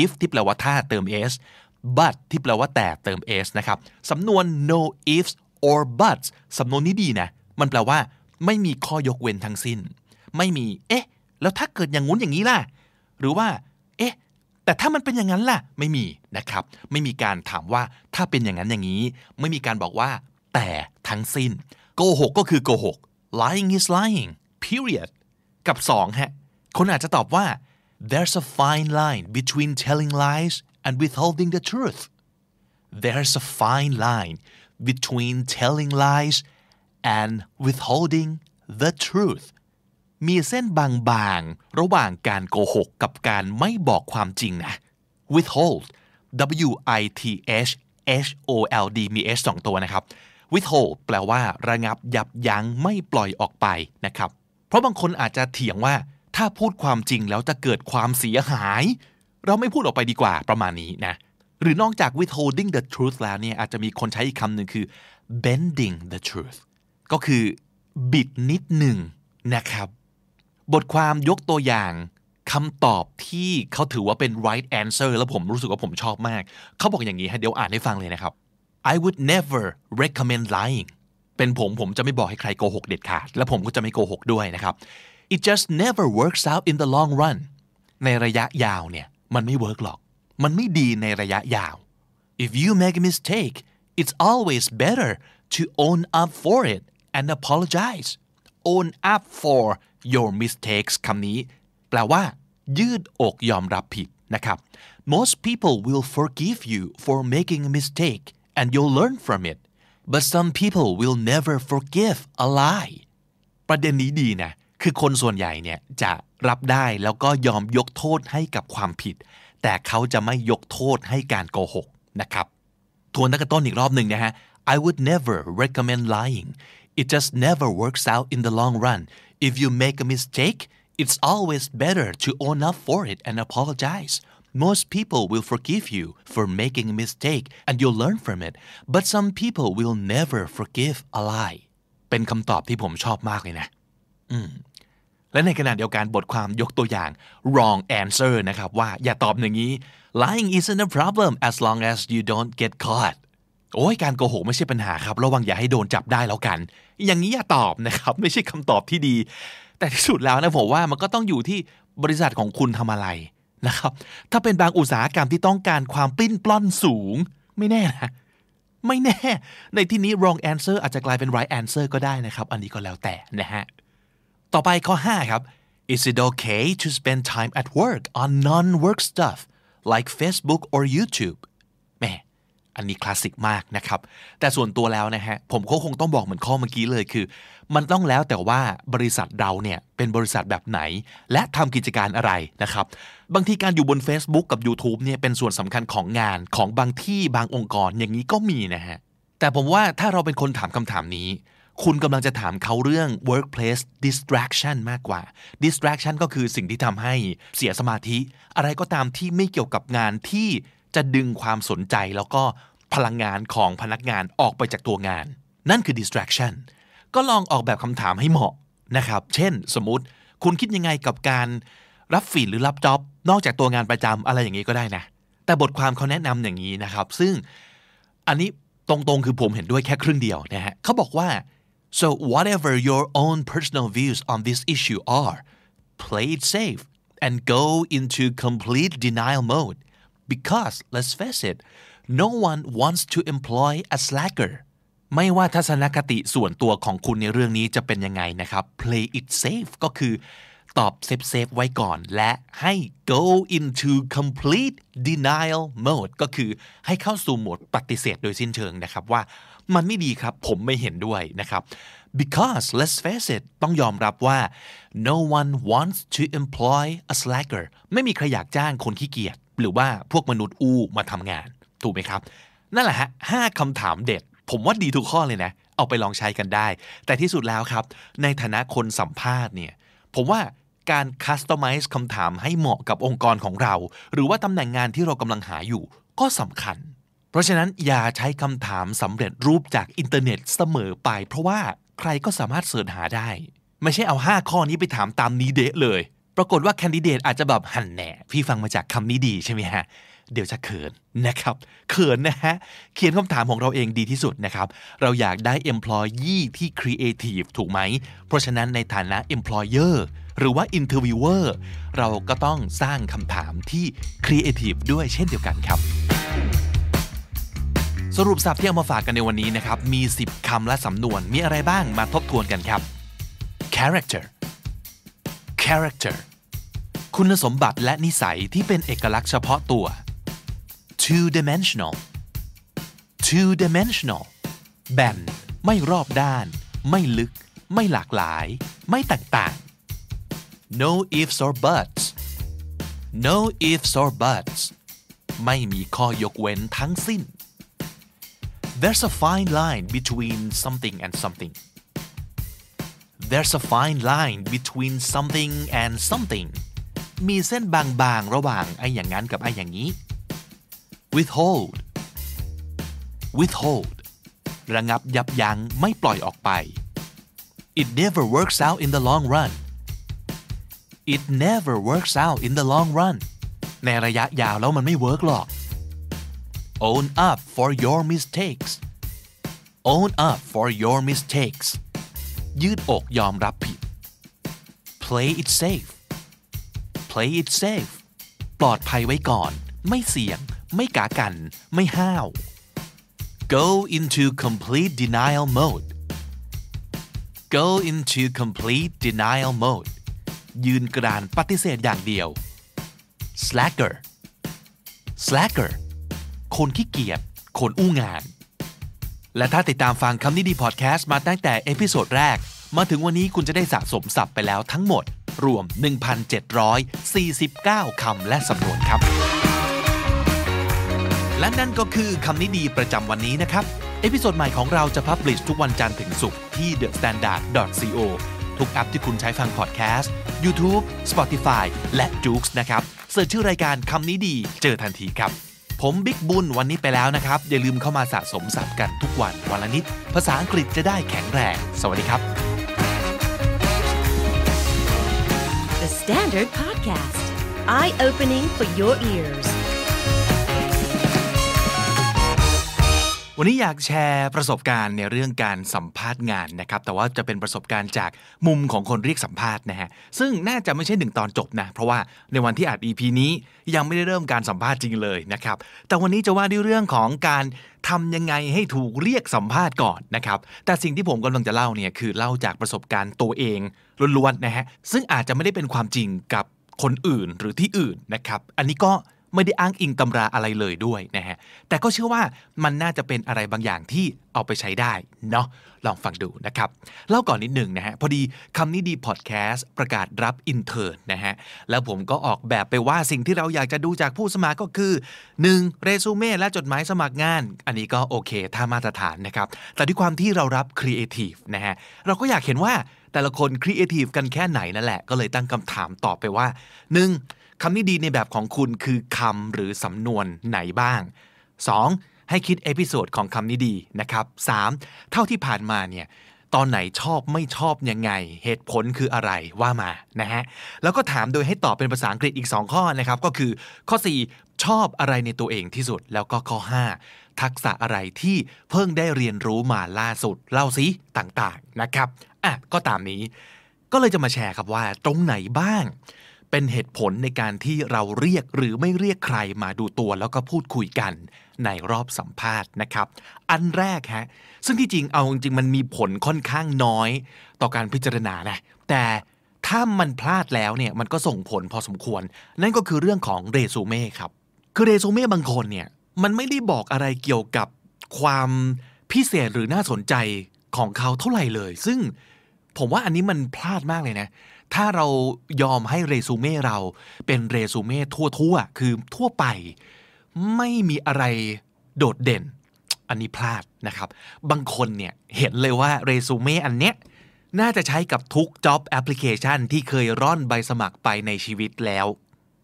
if ที่แปลว่าถ้าเติม s but ที่แปลว่าแต่เติม s นะครับสำนวน no ifs or buts สำนวนนี้ดีนะ มันแปลว่า ไม่มีข้อยกเว้นทั้งสิ้น ไม่มี เอ๊ะ แล้วถ้าเกิดอย่างงู้นอย่างนี้ล่ะ หรือว่า เอ๊ะ แต่ถ้ามันเป็นอย่างนั้นล่ะ ไม่มีนะครับ ไม่มีการถามว่าถ้าเป็นอย่างนั้นอย่างนี้ ไม่มีการบอกว่า แต่ทั้งสิ้น โกหกก็คือโกหก lying is lying period กับสองฮะคนอาจจะตอบว่า there's a fine line between telling lies and withholding the truth there's a fine line between telling lies and withholding the truth มีเส้นบางๆ ระหว่างการโกหกกับการไม่บอกความจริงนะ withhold w i t h h o l d มี h สองตัวนะครับ withhold แปลว่าระงับยับยั้งไม่ปล่อยออกไปนะครับ เพราะบางคนอาจจะเถียงว่าถ้าพูดความจริงแล้วจะเกิดความเสียหาย เราไม่พูดออกไปดีกว่าประมาณนี้นะหรือนอกจาก withholding the truth แล้วเนี่ยอาจจะมีคนใช้อีกคำหนึ่งคือ bending the truth ก็คือบิดนิดหนึ่งนะครับ บทความยกตัวอย่างคำตอบที่เขาถือว่าเป็น right answer แล้วผมรู้สึกว่าผมชอบมาก เขาบอกอย่างนี้ฮะเดี๋ยวอ่านให้ฟังเลยนะครับ I would never recommend lying เป็นผมผมจะไม่บอกให้ใครโกหกเด็ดขาด และผมก็จะไม่โกหกด้วยนะครับ It just never works out in the long run ในระยะยาวเนี่ยมันไม่เวิร์กหรอก มันไม่ดีในระยะยาว If you make a mistake it's always better to own up for it and apologize own up for your mistakes คำนี้ แปลว่า ยืดอกยอมรับผิดนะครับ most people will forgive you for making a mistake and you'll learn from it but some people will never forgive a lie ประเด็นนี้ดีนะ คือคนส่วนใหญ่เนี่ยจะรับได้แล้วก็ยอมยกโทษให้กับความผิด แต่เขาจะไม่ยกโทษให้การโกหกนะครับ ทวนตั้งแต่ต้นอีกรอบหนึ่งนะฮะ I would never recommend lying it just never works out in the long run if you make a mistake it's always better to own up for it and apologize Most people will forgive you for making a mistake and you'll learn from it but some people will never forgive a lie เป็นคำตอบที่ผมชอบมากเลยนะและในขณะเดียวกันบทความยกตัวอย่าง wrong answer นะครับว่าอย่าตอบอย่างนี้ lying isn't a problem as long as you don't get caught โอ้ยการโกหกไม่ใช่ปัญหาครับ ระวังอย่าให้โดนจับได้แล้วกัน อย่างนี้อย่าตอบนะครับ ไม่ใช่คำตอบที่ดี แต่ที่สุดแล้วนะผมว่ามันก็ต้องอยู่ที่บริษัทของคุณทำอะไร นะครับ ถ้าเป็นบางอุตสาหกรรมที่ต้องการความปิ้นปล้อนสูง ไม่แน่นะไม่แน่ ในที่นี้ wrong answer อาจจะกลายเป็น right answer ก็ได้นะครับ อันนี้ก็แล้วแต่นะฮะ ต่อไปข้อ 5 ครับ Is it okay to spend time at work on non-work stuff like Facebook or YouTube อันนี้คลาสสิกมากนะครับ แต่ส่วนตัวแล้วนะฮะ ผมก็คงต้องบอกเหมือนข้อเมื่อกี้เลยคือ มันต้องแล้วแต่ว่าบริษัทเราเนี่ย เป็นบริษัทแบบไหน และทำกิจการอะไรนะครับ บางทีการอยู่บน Facebook กับ YouTube เนี่ย เป็นส่วนสำคัญของงานของบางที่บางองค์กรอย่างนี้ก็มีนะฮะ แต่ผมว่าถ้าเราเป็นคนถามคำถามนี้คุณกำลังจะถามเขาเรื่อง workplace distraction มากกว่า distraction ก็คือสิ่งที่ทำให้เสียสมาธิ อะไรก็ตามที่ไม่เกี่ยวกับงานที่ จะดึงความสนใจแล้วก็พลังงานของพนักงานออกไปจากตัวงาน นั่นคือ distraction ก็ลองออกแบบคำถามให้เหมาะนะครับ เช่น สมมติคุณคิดยังไงกับการรับฝีดหรือรับจ็อบนอกจากตัวงานประจำอะไรอย่างนี้ก็ได้นะ แต่บทความเขาแนะนำอย่างนี้นะครับ ซึ่งอันนี้ตรงๆ คือผมเห็นด้วยแค่ครึ่งเดียวนะฮะเขาบอกว่า so whatever your own personal views on this issue are play it safe and go into complete denial mode because let's face it no one wants to employ a slacker ไม่ว่าทัศนคติส่วนตัวของคุณในเรื่องนี้จะเป็นยังไงนะครับ play it safe ก็คือตอบ safe safe ไว้ก่อน และให้ go into complete denial mode ก็คือให้เข้าสู่โหมดปฏิเสธโดยสิ้นเชิงนะครับว่ามันไม่ดีครับผมไม่เห็นด้วยนะครับ because let's face it ต้องยอมรับว่า no one wants to employ a slacker ไม่มีใครอยากจ้างคนขี้เกียจ หรือว่าพวกมนุษย์อู้มาทำงาน ถูกไหมครับ นั่นแหละฮะห้าคำถามเด็ด ผมว่าดีทุกข้อเลยนะ เอาไปลองใช้กันได้ แต่ที่สุดแล้วครับ ในฐานะคนสัมภาษณ์เนี่ย ผมว่าการ customize คำถามให้เหมาะกับองค์กรของเรา หรือว่าตำแหน่งงานที่เรากำลังหาอยู่ ก็สำคัญ เพราะฉะนั้นอย่าใช้คำถามสำเร็จรูปจากอินเทอร์เน็ตเสมอไป เพราะว่าใครก็สามารถ search หาได้ ไม่ใช่เอา 5 ข้อนี้ไปถามตามนี้เดะเลย ปรากฏว่า candidate อาจจะแบบฮั่นแน่พี่ฟังมาจากคำนี้ดีใช่ไหมฮะ เดี๋ยวจะเขินนะครับ เขินนะฮะ เขียนคำถามของเราเองดีที่สุดนะครับ เราอยากได้ employee ที่ creative ถูกไหม เพราะฉะนั้นในฐานะ employer หรือว่า interviewer เราก็ต้องสร้างคำถามที่ creative ด้วยเช่นเดียวกันครับ สรุปสับที่เอามาฝากกันในวันนี้นะครับ มี 10คำและสำนวน มีอะไรบ้างมาทบทวนกันครับ character character คุณสมบัติและนิสัยที่เป็นเอกลักษณ์เฉพาะตัว two dimensional two dimensional แบนไม่รอบด้าน ไม่ลึก ไม่หลากหลาย ไม่แตกต่าง no ifs or buts no ifs or buts ไม่มีข้อยกเว้นทั้งสิ้น there's a fine line between something and something there's a fine line between something and something มีเส้นบางๆ ระหว่างไอ้อย่างนั้นกับไอ้อย่างนี้ withhold withhold ระงับยับยั้งไม่ปล่อยออกไป it never works out in the long run it never works out in the long run ในระยะยาวแล้วมันไม่เวิร์กหรอก own up for your mistakes own up for your mistakes ยืดอกยอมรับผิด play it safe play it safe ปลอดภัยไว้ก่อน ไม่เสี่ยง ไม่กากัน ไม่ห้าว go into complete denial mode go into complete denial mode ยืนกรานปฏิเสธอย่างเดียว slacker slacker คนขี้เกียจคนอู้งาน และถ้าติดตามฟังคำนี้ดีพอดแคสต์มาตั้งแต่ episode แรก มาถึงวันนี้คุณจะได้สะสมศัพท์ไปแล้วทั้งหมด รวม 1,749 คำและสำนวนครับ และนั่นก็คือคำนี้ดีประจำวันนี้นะครับ episode ใหม่ของเราจะ publish ทุกวันจันทร์ถึงศุกร์ที่ thestandard.co ทุกแอปที่คุณใช้ฟังพอดแคสต์ YouTube Spotify และ j o o x นะครับ search ชื่อรายการคำนี้ดีเจอทันทีครับ ผมบิ๊กบุญวันนี้ไปแล้วนะครับ อย่าลืมเข้ามาสะสมศัพท์กันทุกวันวันละนิด ภาษาอังกฤษจะได้แข็งแรง สวัสดีครับ The Standard Podcast, eye opening for your ears. วันนี้อยากแชร์ประสบการณ์ในเรื่องการสัมภาษณ์งานนะครับ แต่ว่าจะเป็นประสบการณ์จากมุมของคนเรียกสัมภาษณ์นะฮะ ซึ่งน่าจะไม่ใช่หนึ่งตอนจบนะ เพราะว่าในวันที่อัด EP นี้ยังไม่ได้เริ่มการสัมภาษณ์จริงเลยนะครับ แต่วันนี้จะว่าด้วยเรื่องของการทำยังไงให้ถูกเรียกสัมภาษณ์ก่อนนะครับ แต่สิ่งที่ผมกำลังจะเล่าเนี่ยคือเล่าจากประสบการณ์ตัวเองล้วนๆนะฮะ ซึ่งอาจจะไม่ได้เป็นความจริงกับคนอื่นหรือที่อื่นนะครับ อันนี้ก็ ไม่ได้อ้างอิงตำราอะไรเลยด้วยนะฮะแต่ก็เชื่อว่ามันน่าจะเป็นอะไรบางอย่างที่เอาไปใช้ได้เนาะลองฟังดูนะครับเล่าก่อนนิดหนึ่งนะฮะพอดีคำนี้ดีพอดแคสต์ประกาศรับ intern นะฮะแล้วผมก็ออกแบบไปว่าสิ่งที่เราอยากจะดูจากผู้สมัครก็คือ 1. เรซูเม่และจดหมายสมัครงาน อันนี้ก็โอเคท่ามาตรฐานนะครับแต่ด้วยความที่เรารับครีเอทีฟนะฮะเราก็อยากเห็นว่าแต่ละคนครีเอทีฟกันแค่ไหนนั่นแหละ ก็เลยตั้งคำถามต่อไปว่า 1. คำนี้ดีในแบบของคุณคือคำหรือสำนวนไหนบ้าง 2. ให้คิด episode ของคำนี้ดีนะครับ 3. เท่าที่ผ่านมาเนี่ยตอนไหนชอบไม่ชอบยังไง เหตุผลคืออะไรว่ามานะฮะแล้วก็ถามโดยให้ตอบเป็นภาษาอังกฤษอีก 2 ข้อนะครับก็คือข้อ 4 ชอบอะไรในตัวเองที่สุด แล้วก็ข้อ 5 ทักษะอะไรที่เพิ่งได้เรียนรู้มาล่าสุดเล่าซิต่างๆนะครับอะก็ตามนี้ ก็เลยจะมาแชร์ครับว่าตรงไหนบ้าง เป็นเหตุผลในการที่เราเรียกหรือไม่เรียกใครมาดูตัวแล้วก็พูดคุยกันในรอบสัมภาษณ์นะครับ อันแรกฮะซึ่งที่จริงเอาจริงมันมีผลค่อนข้างน้อยต่อการพิจารณานะแต่ถ้ามันพลาดแล้วเนี่ยมันก็ส่งผลพอสมควร นั่นก็คือเรื่องของเรซูเม่ครับคือเรซูเม่บางคนเนี่ยมันไม่ได้บอกอะไรเกี่ยวกับความพิเศษหรือน่าสนใจของเขาเท่าไหร่เลย ซึ่งผมว่าอันนี้มันพลาดมากเลยนะ ถ้าเรายอมให้เรซูเม่เราเป็นเรซูเม่ทั่วๆ คือทั่วไป ไม่มีอะไรโดดเด่น อันนี้พลาดนะครับ บางคนเนี่ยเห็นเลยว่าเรซูเม่อันเนี้ยน่าจะใช้กับทุก job application ที่เคยร่อนใบสมัครไปในชีวิตแล้ว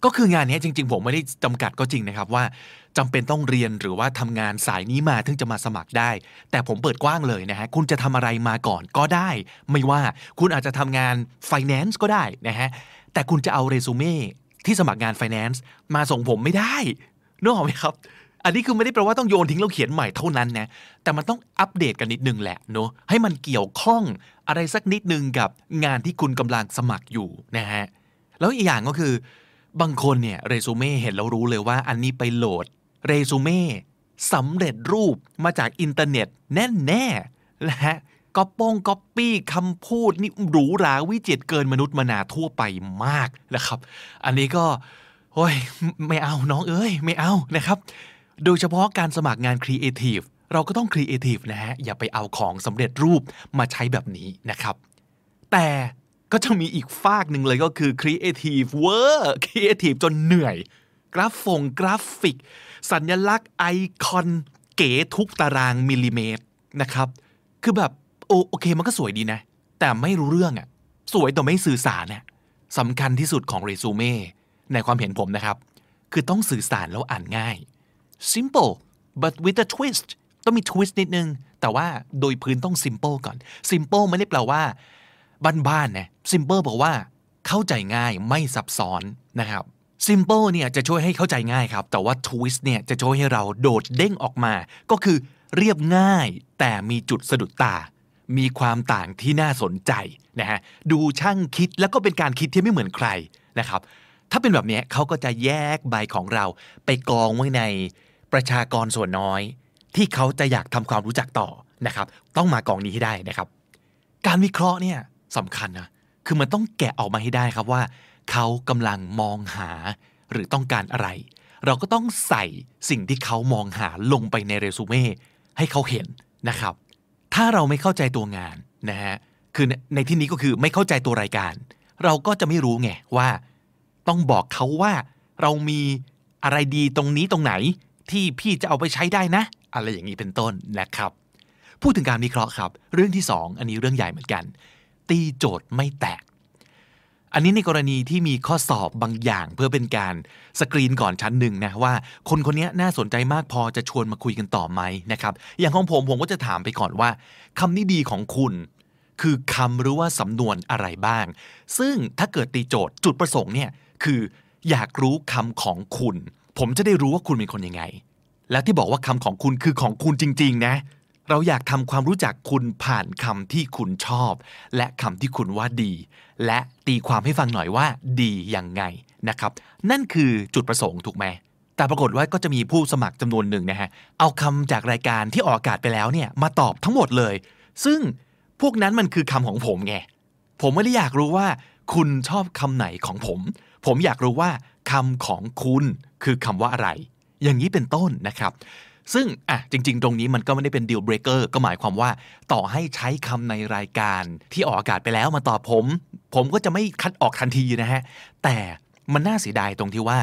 ก็คืองานนี้จริง ๆ ผมไม่ได้จำกัดก็จริงนะครับว่าจำเป็นต้องเรียนหรือว่าทำงานสายนี้มาถึงจะมาสมัครได้ แต่ผมเปิดกว้างเลยนะฮะคุณจะทำอะไรมาก่อนก็ได้ ไม่ว่าคุณอาจจะทำงาน finance ก็ได้นะฮะแต่คุณจะเอาเรซูเม่ที่สมัครงาน finance มาส่งผมไม่ได้นึกออกไหมครับอันนี้คือไม่ได้แปลว่าต้องโยนทิ้งแล้วเขียนใหม่เท่านั้นนะ แต่มันต้องอัปเดตกันนิดนึงแหละเนาะ ให้มันเกี่ยวข้องอะไรสักนิดนึงกับงานที่คุณกำลังสมัครอยู่นะฮะ แล้วอีกอย่างก็คือ บางคนเนี่ยเรซูเม่เห็นแล้วรู้เลยว่าอันนี้ไปโหลดเรซูเม่สำเร็จรูปมาจากอินเทอร์เน็ตแน่แน่ๆนะฮะก๊อปปงก๊อปปี้คำพูดนี่หรูหราวิจิตรเกินมนุษย์มนาทั่วไปมากนะครับ อันนี้ก็โอ้ยไม่เอาน้องเอ้ย ไม่เอานะครับ โดยเฉพาะการสมัครงานครีเอทีฟเราก็ต้องครีเอทีฟนะฮะ อย่าไปเอาของสำเร็จรูปมาใช้แบบนี้นะครับ แต่ ก็จะมีอีกฟากหนึ่งเลยก็คือ Creative เวอร์ Creative จนเหนื่อย กราฟฟงกราฟิก สัญลักษณ์ไอคอนเก๋ทุกตารางมิลลิเมตรนะครับ คือแบบโอโอเคมันก็สวยดีนะ แต่ไม่รู้เรื่องอะสวยแต่ไม่สื่อสารน่ะสำคัญที่สุดของเรซูเม่ในความเห็นผมนะครับ คือต้องสื่อสารแล้วอ่านง่าย simple but with a twist ต้องมี twist นิดนึง แต่ว่าโดยพื้นต้อง simple ก่อน simple ไม่ได้แปลว่า บ้านๆนะ simple บอกว่าเข้าใจง่ายไม่ซับซ้อนนะครับ simple เนี่ยจะช่วยให้เข้าใจง่ายครับ แต่ว่า twist เนี่ยจะช่วยให้เราโดดเด้งออกมา ก็คือเรียบง่ายแต่มีจุดสะดุดตา มีความต่างที่น่าสนใจนะฮะดูช่างคิดแล้วก็เป็นการคิดที่ไม่เหมือนใครนะครับ ถ้าเป็นแบบนี้เขาก็จะแยกใบของเราไปกองไว้ในประชากรส่วนน้อย ที่เขาจะอยากทำความรู้จักต่อนะครับ ต้องมากองนี้ให้ได้นะครับ การวิเคราะห์เนี่ย สำคัญนะคือมันต้องแกะออกมาให้ได้ครับว่า เขากำลังมองหาหรือต้องการอะไร เราก็ต้องใส่สิ่งที่เขามองหาลงไปในเรซูเม่ให้เขาเห็นนะครับ ถ้าเราไม่เข้าใจตัวงานนะฮะคือในที่นี้ก็คือไม่เข้าใจตัวรายการ เราก็จะไม่รู้ไงว่า ต้องบอกเขาว่าเรามีอะไรดีตรงนี้ตรงไหนที่พี่จะเอาไปใช้ได้นะ อะไรอย่างนี้เป็นต้นนะครับ พูดถึงการวิเคราะห์ครับ เรื่องที่ 2 อันนี้เรื่องใหญ่เหมือนกัน ตีโจทย์ไม่แตก อันนี้ในกรณีที่มีข้อสอบบางอย่างเพื่อเป็นการสกรีนก่อนชั้นหนึ่งนะว่า คนคนนี้น่าสนใจมากพอจะชวนมาคุยกันต่อไหมนะครับอย่างของผมผมก็จะถามไปก่อนว่าคำนี้ดีของคุณคือคำหรือว่าสำนวนอะไรบ้าง ซึ่งถ้าเกิดตีโจทย์จุดประสงค์เนี่ยคืออยากรู้คำของคุณ ผมจะได้รู้ว่าคุณเป็นคนยังไง และที่บอกว่าคำของคุณคือของคุณจริง ๆ นะ เราอยากทำความรู้จักคุณผ่านคำที่คุณชอบ และคำที่คุณว่าดี และตีความให้ฟังหน่อยว่า ดียังไงนะครับ นั่นคือจุดประสงค์ถูกไหมแต่ปรากฏว่าก็จะมีผู้สมัครจำนวนหนึ่งนะฮะเอาคำจากรายการที่ออกอากาศไปแล้วเนี่ยมาตอบทั้งหมดเลย ซึ่งพวกนั้นมันคือคำของผมไงผมไม่ได้อยากรู้ว่า คุณชอบคำไหนของผม ผมอยากรู้ว่าคำของคุณคือคำว่าอะไร อย่างนี้เป็นต้นนะครับ ซึ่งอะจริง ๆ ตรงนี้มันก็ไม่ได้เป็นดีลเบรกเกอร์ก็หมายความว่า ต่อให้ใช้คำในรายการที่ออกอากาศไปแล้วมาตอบผม ผมก็จะไม่คัดออกทันทีนะฮะ แต่มันน่าเสียดายตรงที่ว่า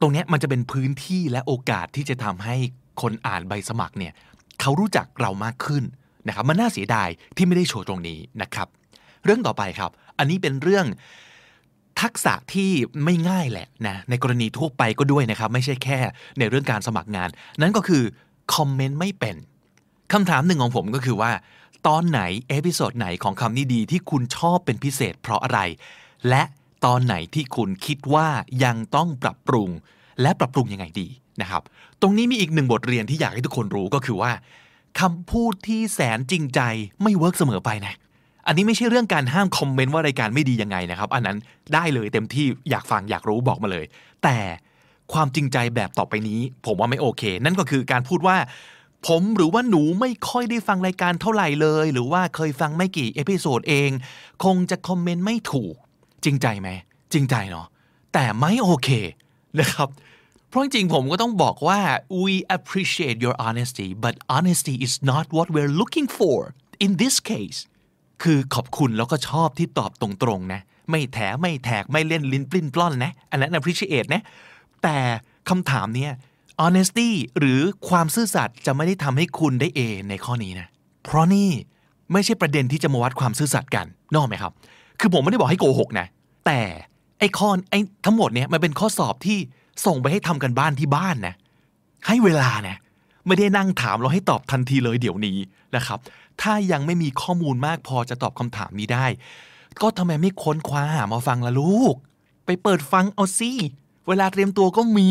ตรงนี้มันจะเป็นพื้นที่และโอกาสที่จะทำให้คนอ่านใบสมัครเนี่ยเขารู้จักเรามากขึ้นนะครับมันน่าเสียดายที่ไม่ได้โชว์ตรงนี้นะครับ เรื่องต่อไปครับ อันนี้เป็นเรื่อง ทักษะที่ไม่ง่ายแหละนะในกรณีทั่วไปก็ด้วยนะครับ ไม่ใช่แค่ในเรื่องการสมัครงาน นั่นก็คือคอมเมนต์ไม่เป็นคำถามหนึ่งของผมก็คือว่า ตอนไหน episode ไหนของคำนี้ดีที่คุณชอบเป็นพิเศษเพราะอะไร และตอนไหนที่คุณคิดว่ายังต้องปรับปรุง และปรับปรุงยังไงดีนะครับ ตรงนี้มีอีกหนึ่งบทเรียนที่อยากให้ทุกคนรู้ก็คือว่าคำพูดที่แสนจริงใจไม่เวิร์กเสมอไปนะ อันนี้ไม่ใช่เรื่องการห้ามคอมเมนต์ว่ารายการไม่ดียังไงนะครับ อันนั้นได้เลยเต็มที่อยากฟังอยากรู้บอกมาเลย แต่ความจริงใจแบบต่อไปนี้ ผมว่าไม่โอเค นั่นก็คือการพูดว่า ผมหรือว่าหนูไม่ค่อยได้ฟังรายการเท่าไหร่เลย หรือว่าเคยฟังไม่กี่ episode เอง คงจะคอมเมนต์ไม่ถูก จริงใจไหมจริงใจเนาะแต่ไม่โอเคนะครับเพราะจริงผมก็ต้องบอกว่า we appreciate your honesty but honesty is not what we're looking for in this case คือขอบคุณแล้วก็ชอบที่ตอบตรงๆนะ ไม่แถไม่แทกไม่เล่นลิ้นปลิ้นปล้อนนะ อันนั้น appreciate นะ แต่คำถามเนี้ย honesty หรือความซื่อสัตย์จะไม่ได้ทำให้คุณได้ A ในข้อนี้นะ เพราะนี่ไม่ใช่ประเด็นที่จะมาวัดความซื่อสัตย์กันนอกไหมครับ คือผมไม่ได้บอกให้โกหกนะ แต่ไอ้ข้อไอ้ทั้งหมดเนี้ยมันเป็นข้อสอบที่ส่งไปให้ทำกันบ้านที่บ้านนะ ให้เวลานะ ไม่ได้นั่งถามเราให้ตอบทันทีเลยเดี๋ยวนี้นะครับ ถ้ายังไม่มีข้อมูลมากพอจะตอบคำถามนี้ได้ ก็ทำไมไม่ค้นคว้าหามาฟังล่ะลูก ไปเปิดฟังเอาสิเวลาเตรียมตัวก็มี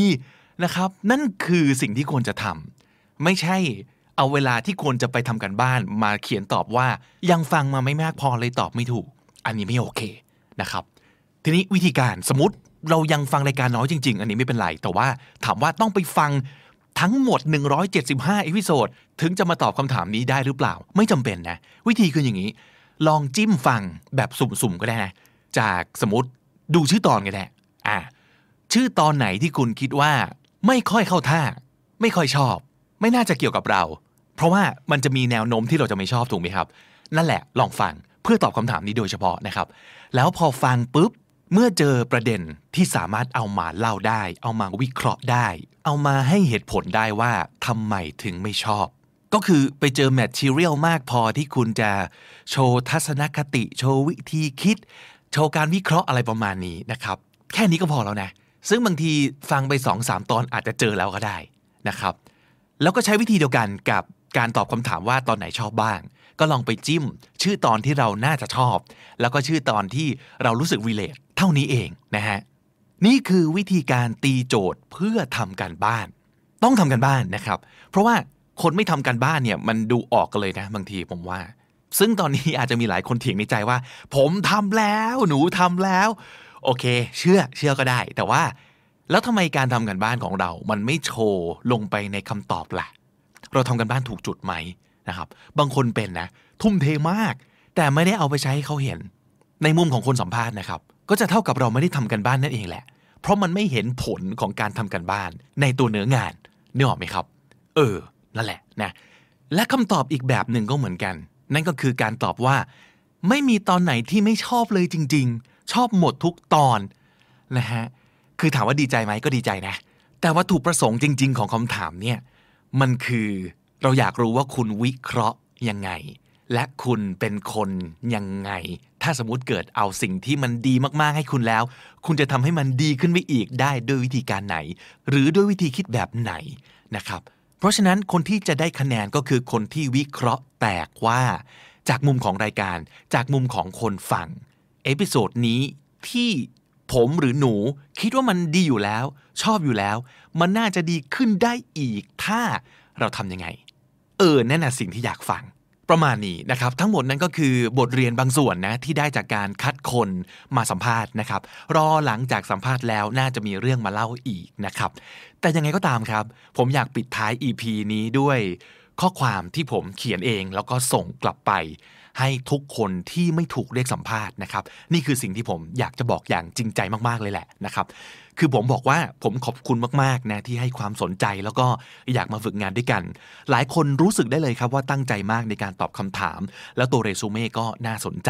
นะครับ นั่นคือสิ่งที่ควรจะทไม่ใช่เอาเวลาที่ควรจะไปทำการบ้านมาเขียนตอบว่ายังฟังมาไม่มากพอเลยตอบไม่ถูก อันนี้ไม่โอเคนะครับ ทีนี้วิธีการสมมติเรายังฟังรายการน้อยจริง ๆ อันนี้ไม่เป็นไร แต่ว่าถามว่าต้องไปฟัง ทั้งหมด 175 episode ถึงจะมาตอบคำถามนี้ได้หรือเปล่า ไม่จำเป็นนะ วิธีคืออย่างนี้ ลองจิ้มฟังแบบสุ่มๆ ก็ได้นะ จากสมมติดูชื่อตอนก็ได้อ่าชื่อตอนไหนที่คุณคิดว่า ไม่ค่อยเข้าท่า ไม่ค่อยชอบ ไม่น่าจะเกี่ยวกับเรา เพราะว่ามันจะมีแนวโน้มที่เราจะไม่ชอบถูกไหมครับ นั่นแหละ ลองฟังเพื่อตอบคำถามนี้โดยเฉพาะนะครับ แล้วพอฟังปุ๊บ เมื่อเจอประเด็นที่สามารถเอามาเล่าได้ เอามาวิเคราะห์ได้ เอามาให้เหตุผลได้ว่าทำไมถึงไม่ชอบ ก็คือไปเจอแมททีเรียลมากพอที่คุณจะโชว์ทัศนคติ โชว์วิธีคิด โชว์การวิเคราะห์อะไรประมาณนี้นะครับ แค่นี้ก็พอแล้วนะ ซึ่งบางทีฟังไป2อสตอนอาจจะเจอแล้วก็ได้นะครับ แล้วก็ใช้วิธีเดียวกันกับการตอบคำถามว่าตอนไหนชอบบ้าง ก็ลองไปจิ้ม ชื่อตอนที่เราน่าจะชอบ แล้วก็ชื่อตอนที่เรารู้สึก relate เท่านี้เองนะฮะนี่คือวิธีการตีโจทย์เพื่อทำการบ้าน ต้องทำกันบ้านนะครับ เพราะว่าคนไม่ทำการบ้านเนี่ยมันดูออกกันเลยนะบางทีผมว่า ซึ่งตอนนี้อาจจะมีหลายคนเถียงในใจว่า ผมทำแล้วหนูทำแล้ว โอเค เชื่อเชื่อก็ได้ แต่ว่า แล้วทำไมการทำกันบ้านของเรา มันไม่โชว์ลงไปในคำตอบล่ะ เราทำกันบ้านถูกจุดไหม นะครับ บางคนเป็นนะ ทุ่มเทมาก แต่ไม่ได้เอาไปใช้ให้เขาเห็น ในมุมของคนสัมภาษณ์นะครับ ก็จะเท่ากับเราไม่ได้ทำกันบ้านนั่นเองแหละ เพราะมันไม่เห็นผลของการทำกันบ้าน ในตัวเนื้องานนึกออกไหมครับ เออ นั่นแหละนะ และคำตอบอีกแบบหนึ่งก็เหมือนกัน นั่นก็คือการตอบว่า ไม่มีตอนไหนที่ไม่ชอบเลยจริง ๆ ชอบหมดทุกตอนนะฮะ คือถามว่าดีใจไหมก็ดีใจนะ แต่วัตถุประสงค์จริง ๆ ของคำถามเนี่ย มันคือ เราอยากรู้ว่าคุณวิเคราะห์ยังไง และคุณเป็นคนยังไง ถ้าสมมติเกิดเอาสิ่งที่มันดีมากๆให้คุณแล้ว คุณจะทำให้มันดีขึ้นไปอีกได้ด้วยวิธีการไหน หรือด้วยวิธีคิดแบบไหนนะครับ เพราะฉะนั้นคนที่จะได้คะแนนก็คือคนที่วิเคราะห์แตกว่า จากมุมของรายการ จากมุมของคนฟัง episode นี้ที่ผมหรือหนูคิดว่ามันดีอยู่แล้ว ชอบอยู่แล้ว มันน่าจะดีขึ้นได้อีก ถ้าเราทำยังไง เออนั่นน่ะสิ่งที่อยากฟังประมาณนี้นะครับ ทั้งหมดนั้นก็คือบทเรียนบางส่วนนะที่ได้จากการคัดคนมาสัมภาษณ์นะครับ รอหลังจากสัมภาษณ์แล้วน่าจะมีเรื่องมาเล่าอีกนะครับ แต่ยังไงก็ตามครับ ผมอยากปิดท้าย EP นี้ด้วยข้อความที่ผมเขียนเอง แล้วก็ส่งกลับไป ให้ทุกคนที่ไม่ถูกเรียกสัมภาษณ์นะครับ นี่คือสิ่งที่ผมอยากจะบอกอย่างจริงใจมากๆเลยแหละนะครับ คือผมบอกว่าผมขอบคุณมากๆนะที่ให้ความสนใจแล้วก็อยากมาฝึกงานด้วยกัน หลายคนรู้สึกได้เลยครับว่าตั้งใจมากในการตอบคำถาม แล้วตัวเรซูเม่ก็น่าสนใจ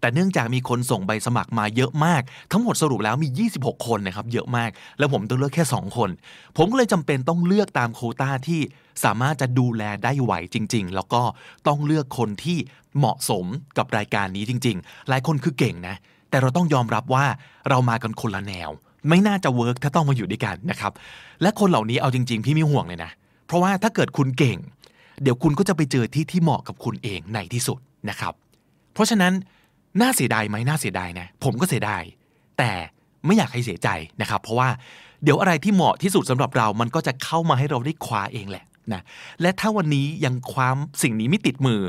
แต่เนื่องจากมีคนส่งใบสมัครมาเยอะมาก ทั้งหมดสรุปแล้วมี 26 คนนะครับเยอะมาก แล้วผมต้องเลือกแค่ 2 คน ผมก็เลยจำเป็นต้องเลือกตามโคต้าที่สามารถจะดูแลได้ไหวจริง ๆ แล้วก็ต้องเลือกคนที่เหมาะสมกับรายการนี้จริง ๆ หลายคนคือเก่งนะ แต่เราต้องยอมรับว่าเรามากันคนละแนว ไม่น่าจะเวิร์กถ้าต้องมาอยู่ด้วยกันนะครับ และคนเหล่านี้เอาจริง ๆ พี่ไม่ห่วงเลยนะ เพราะว่าถ้าเกิดคุณเก่ง เดี๋ยวคุณก็จะไปเจอที่ที่เหมาะกับคุณเองในที่สุดนะครับ เพราะฉะนั้นน่าเสียดายไหมน่าเสียดายนะ ผมก็เสียดาย แต่ไม่อยากให้เสียใจนะครับ เพราะว่าเดี๋ยวอะไรที่เหมาะที่สุดสำหรับเรา มันก็จะเข้ามาให้เราได้คว้าเองแหละนะ และถ้าวันนี้ยังคว้าสิ่งนี้ไม่ติดมือ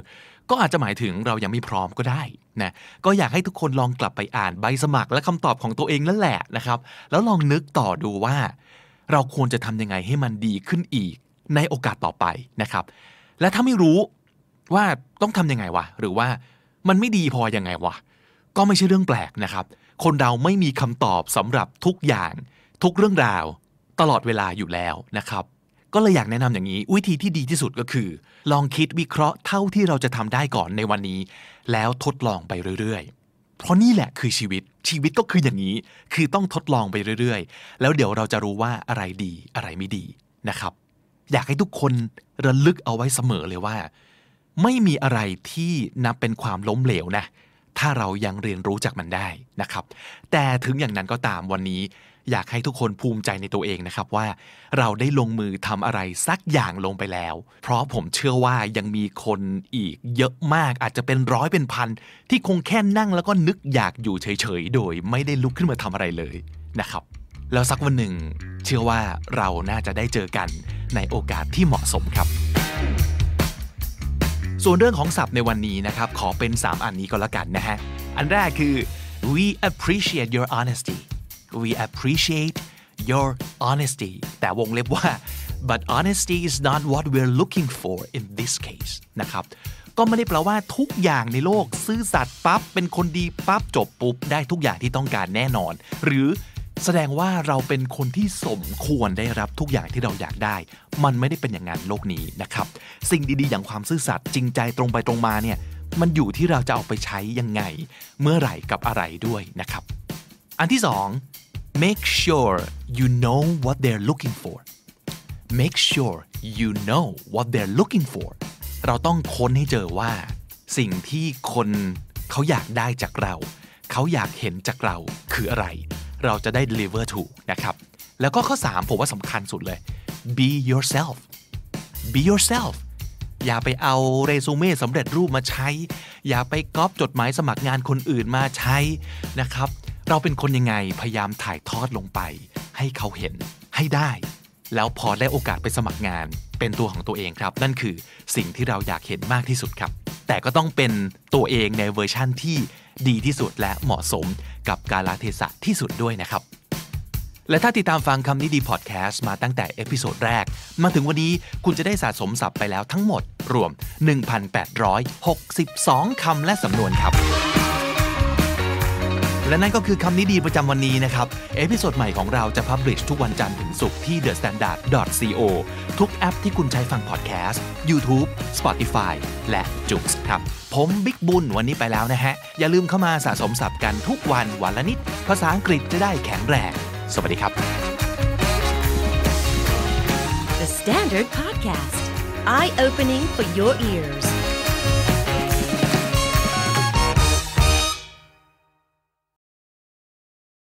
ก็อาจจะหมายถึงเรายังไม่พร้อมก็ได้ นะก็อยากให้ทุกคนลองกลับไปอ่านใบสมัครและคำตอบของตัวเองนั่นแหละนะครับ แล้วลองนึกต่อดูว่า เราควรจะทำยังไงให้มันดีขึ้นอีกในโอกาสต่อไปนะครับ และถ้าไม่รู้ว่าต้องทำยังไงวะหรือว่ามันไม่ดีพอยังไงวะก็ไม่ใช่เรื่องแปลกนะครับ คนเราไม่มีคำตอบสำหรับทุกอย่าง ทุกเรื่องราว ตลอดเวลาอยู่แล้วนะครับ ก็เลยอยากแนะนำอย่างนี้ วิธีที่ดีที่สุดก็คือ ลองคิดวิเคราะห์เท่าที่เราจะทำได้ก่อนในวันนี้ แล้วทดลองไปเรื่อยๆ เพราะนี่แหละคือชีวิตชีวิตก็คืออย่างนี้ คือต้องทดลองไปเรื่อยๆ แล้วเดี๋ยวเราจะรู้ว่าอะไรดีอะไรไม่ดีนะครับ อยากให้ทุกคนระลึกเอาไว้เสมอเลยว่า ไม่มีอะไรที่นับเป็นความล้มเหลวนะถ้าเรายังเรียนรู้จากมันได้นะครับ แต่ถึงอย่างนั้นก็ตามวันนี้ อยากให้ทุกคนภูมิใจในตัวเองนะครับว่า เราได้ลงมือทำอะไรสักอย่างลงไปแล้ว เพราะผมเชื่อว่ายังมีคนอีกเยอะมากอาจจะเป็นร้อยเป็นพัน ที่คงแค่นั่งแล้วก็นึกอยากอยู่เฉยๆ โดยไม่ได้ลุกขึ้นมาทำอะไรเลยนะครับ แล้วสักวันหนึ่ง เชื่อว่าเราน่าจะได้เจอกันในโอกาสที่เหมาะสมครับส่วนเรื่องของศัพท์ในวันนี้นะครับ ขอเป็น 3 อันนี้ก็แล้วกันนะฮะ อันแรกคือ we appreciate your honesty we appreciate your honesty แต่วงเล็บว่า but honesty is not what we're looking for in this case นะครับ ก็ไม่ได้แปลว่าทุกอย่างในโลก ซื่อสัตย์ปั๊บ เป็นคนดีปั๊บ จบปุ๊บ ได้ทุกอย่างที่ต้องการแน่นอน หรือแสดงว่าเราเป็นคนที่สมควรได้รับทุกอย่างที่เราอยากได้ มันไม่ได้เป็นอย่างนั้นโลกนี้นะครับ สิ่งดีๆ อย่างความซื่อสัตย์จริงใจตรงไปตรงมาเนี่ย มันอยู่ที่เราจะเอาไปใช้ยังไง เมื่อไหร่กับอะไรด้วยนะครับ อันที่สอง make sure you know what they're looking for make sure you know what they're looking for เราต้องค้นให้เจอว่า สิ่งที่คนเขาอยากได้จากเรา เขาอยากเห็นจากเราคืออะไร เราจะได้ deliver ถูกนะครับ แล้วก็ข้อ 3 ผมว่าสำคัญสุดเลย be yourself be yourself อย่าไปเอาเรซูเม่สำเร็จรูปมาใช้ อย่าไปก๊อปจดหมายสมัครงานคนอื่นมาใช้นะครับ เราเป็นคนยังไงพยายามถ่ายทอดลงไป ให้เขาเห็นให้ได้ แล้วพอได้โอกาสไปสมัครงาน เป็นตัวของตัวเองครับ นั่นคือสิ่งที่เราอยากเห็นมากที่สุดครับ แต่ก็ต้องเป็นตัวเองในเวอร์ชั่นที่ดีที่สุดและเหมาะสมกับกาลเทศะที่สุดด้วยนะครับ และถ้าติดตามฟังคำนี้ดีพอดแคสต์มาตั้งแต่ episode แรก มาถึงวันนี้คุณจะได้สะสมศัพท์ไปแล้วทั้งหมดรวม 1,862 คำและสำนวนครับ และนั่นก็คือคำนี้ดีประจำวันนี้นะครับ episode ใหม่ของเราจะ publish ทุกวันจันทร์ถึงศุกร์ที่ The Standard co ทุกแอปที่คุณใช้ฟังพอดแคสต์ YouTube Spotify และ j o o x ครับ ผมบิ๊กบุญวันนี้ไปแล้วนะฮะ อย่าลืมเข้ามาสะสมศัพท์กันทุกวันวันละนิด ภาษาอังกฤษจะได้แข็งแรง สวัสดีครับ The Standard Podcast, eye opening for your ears.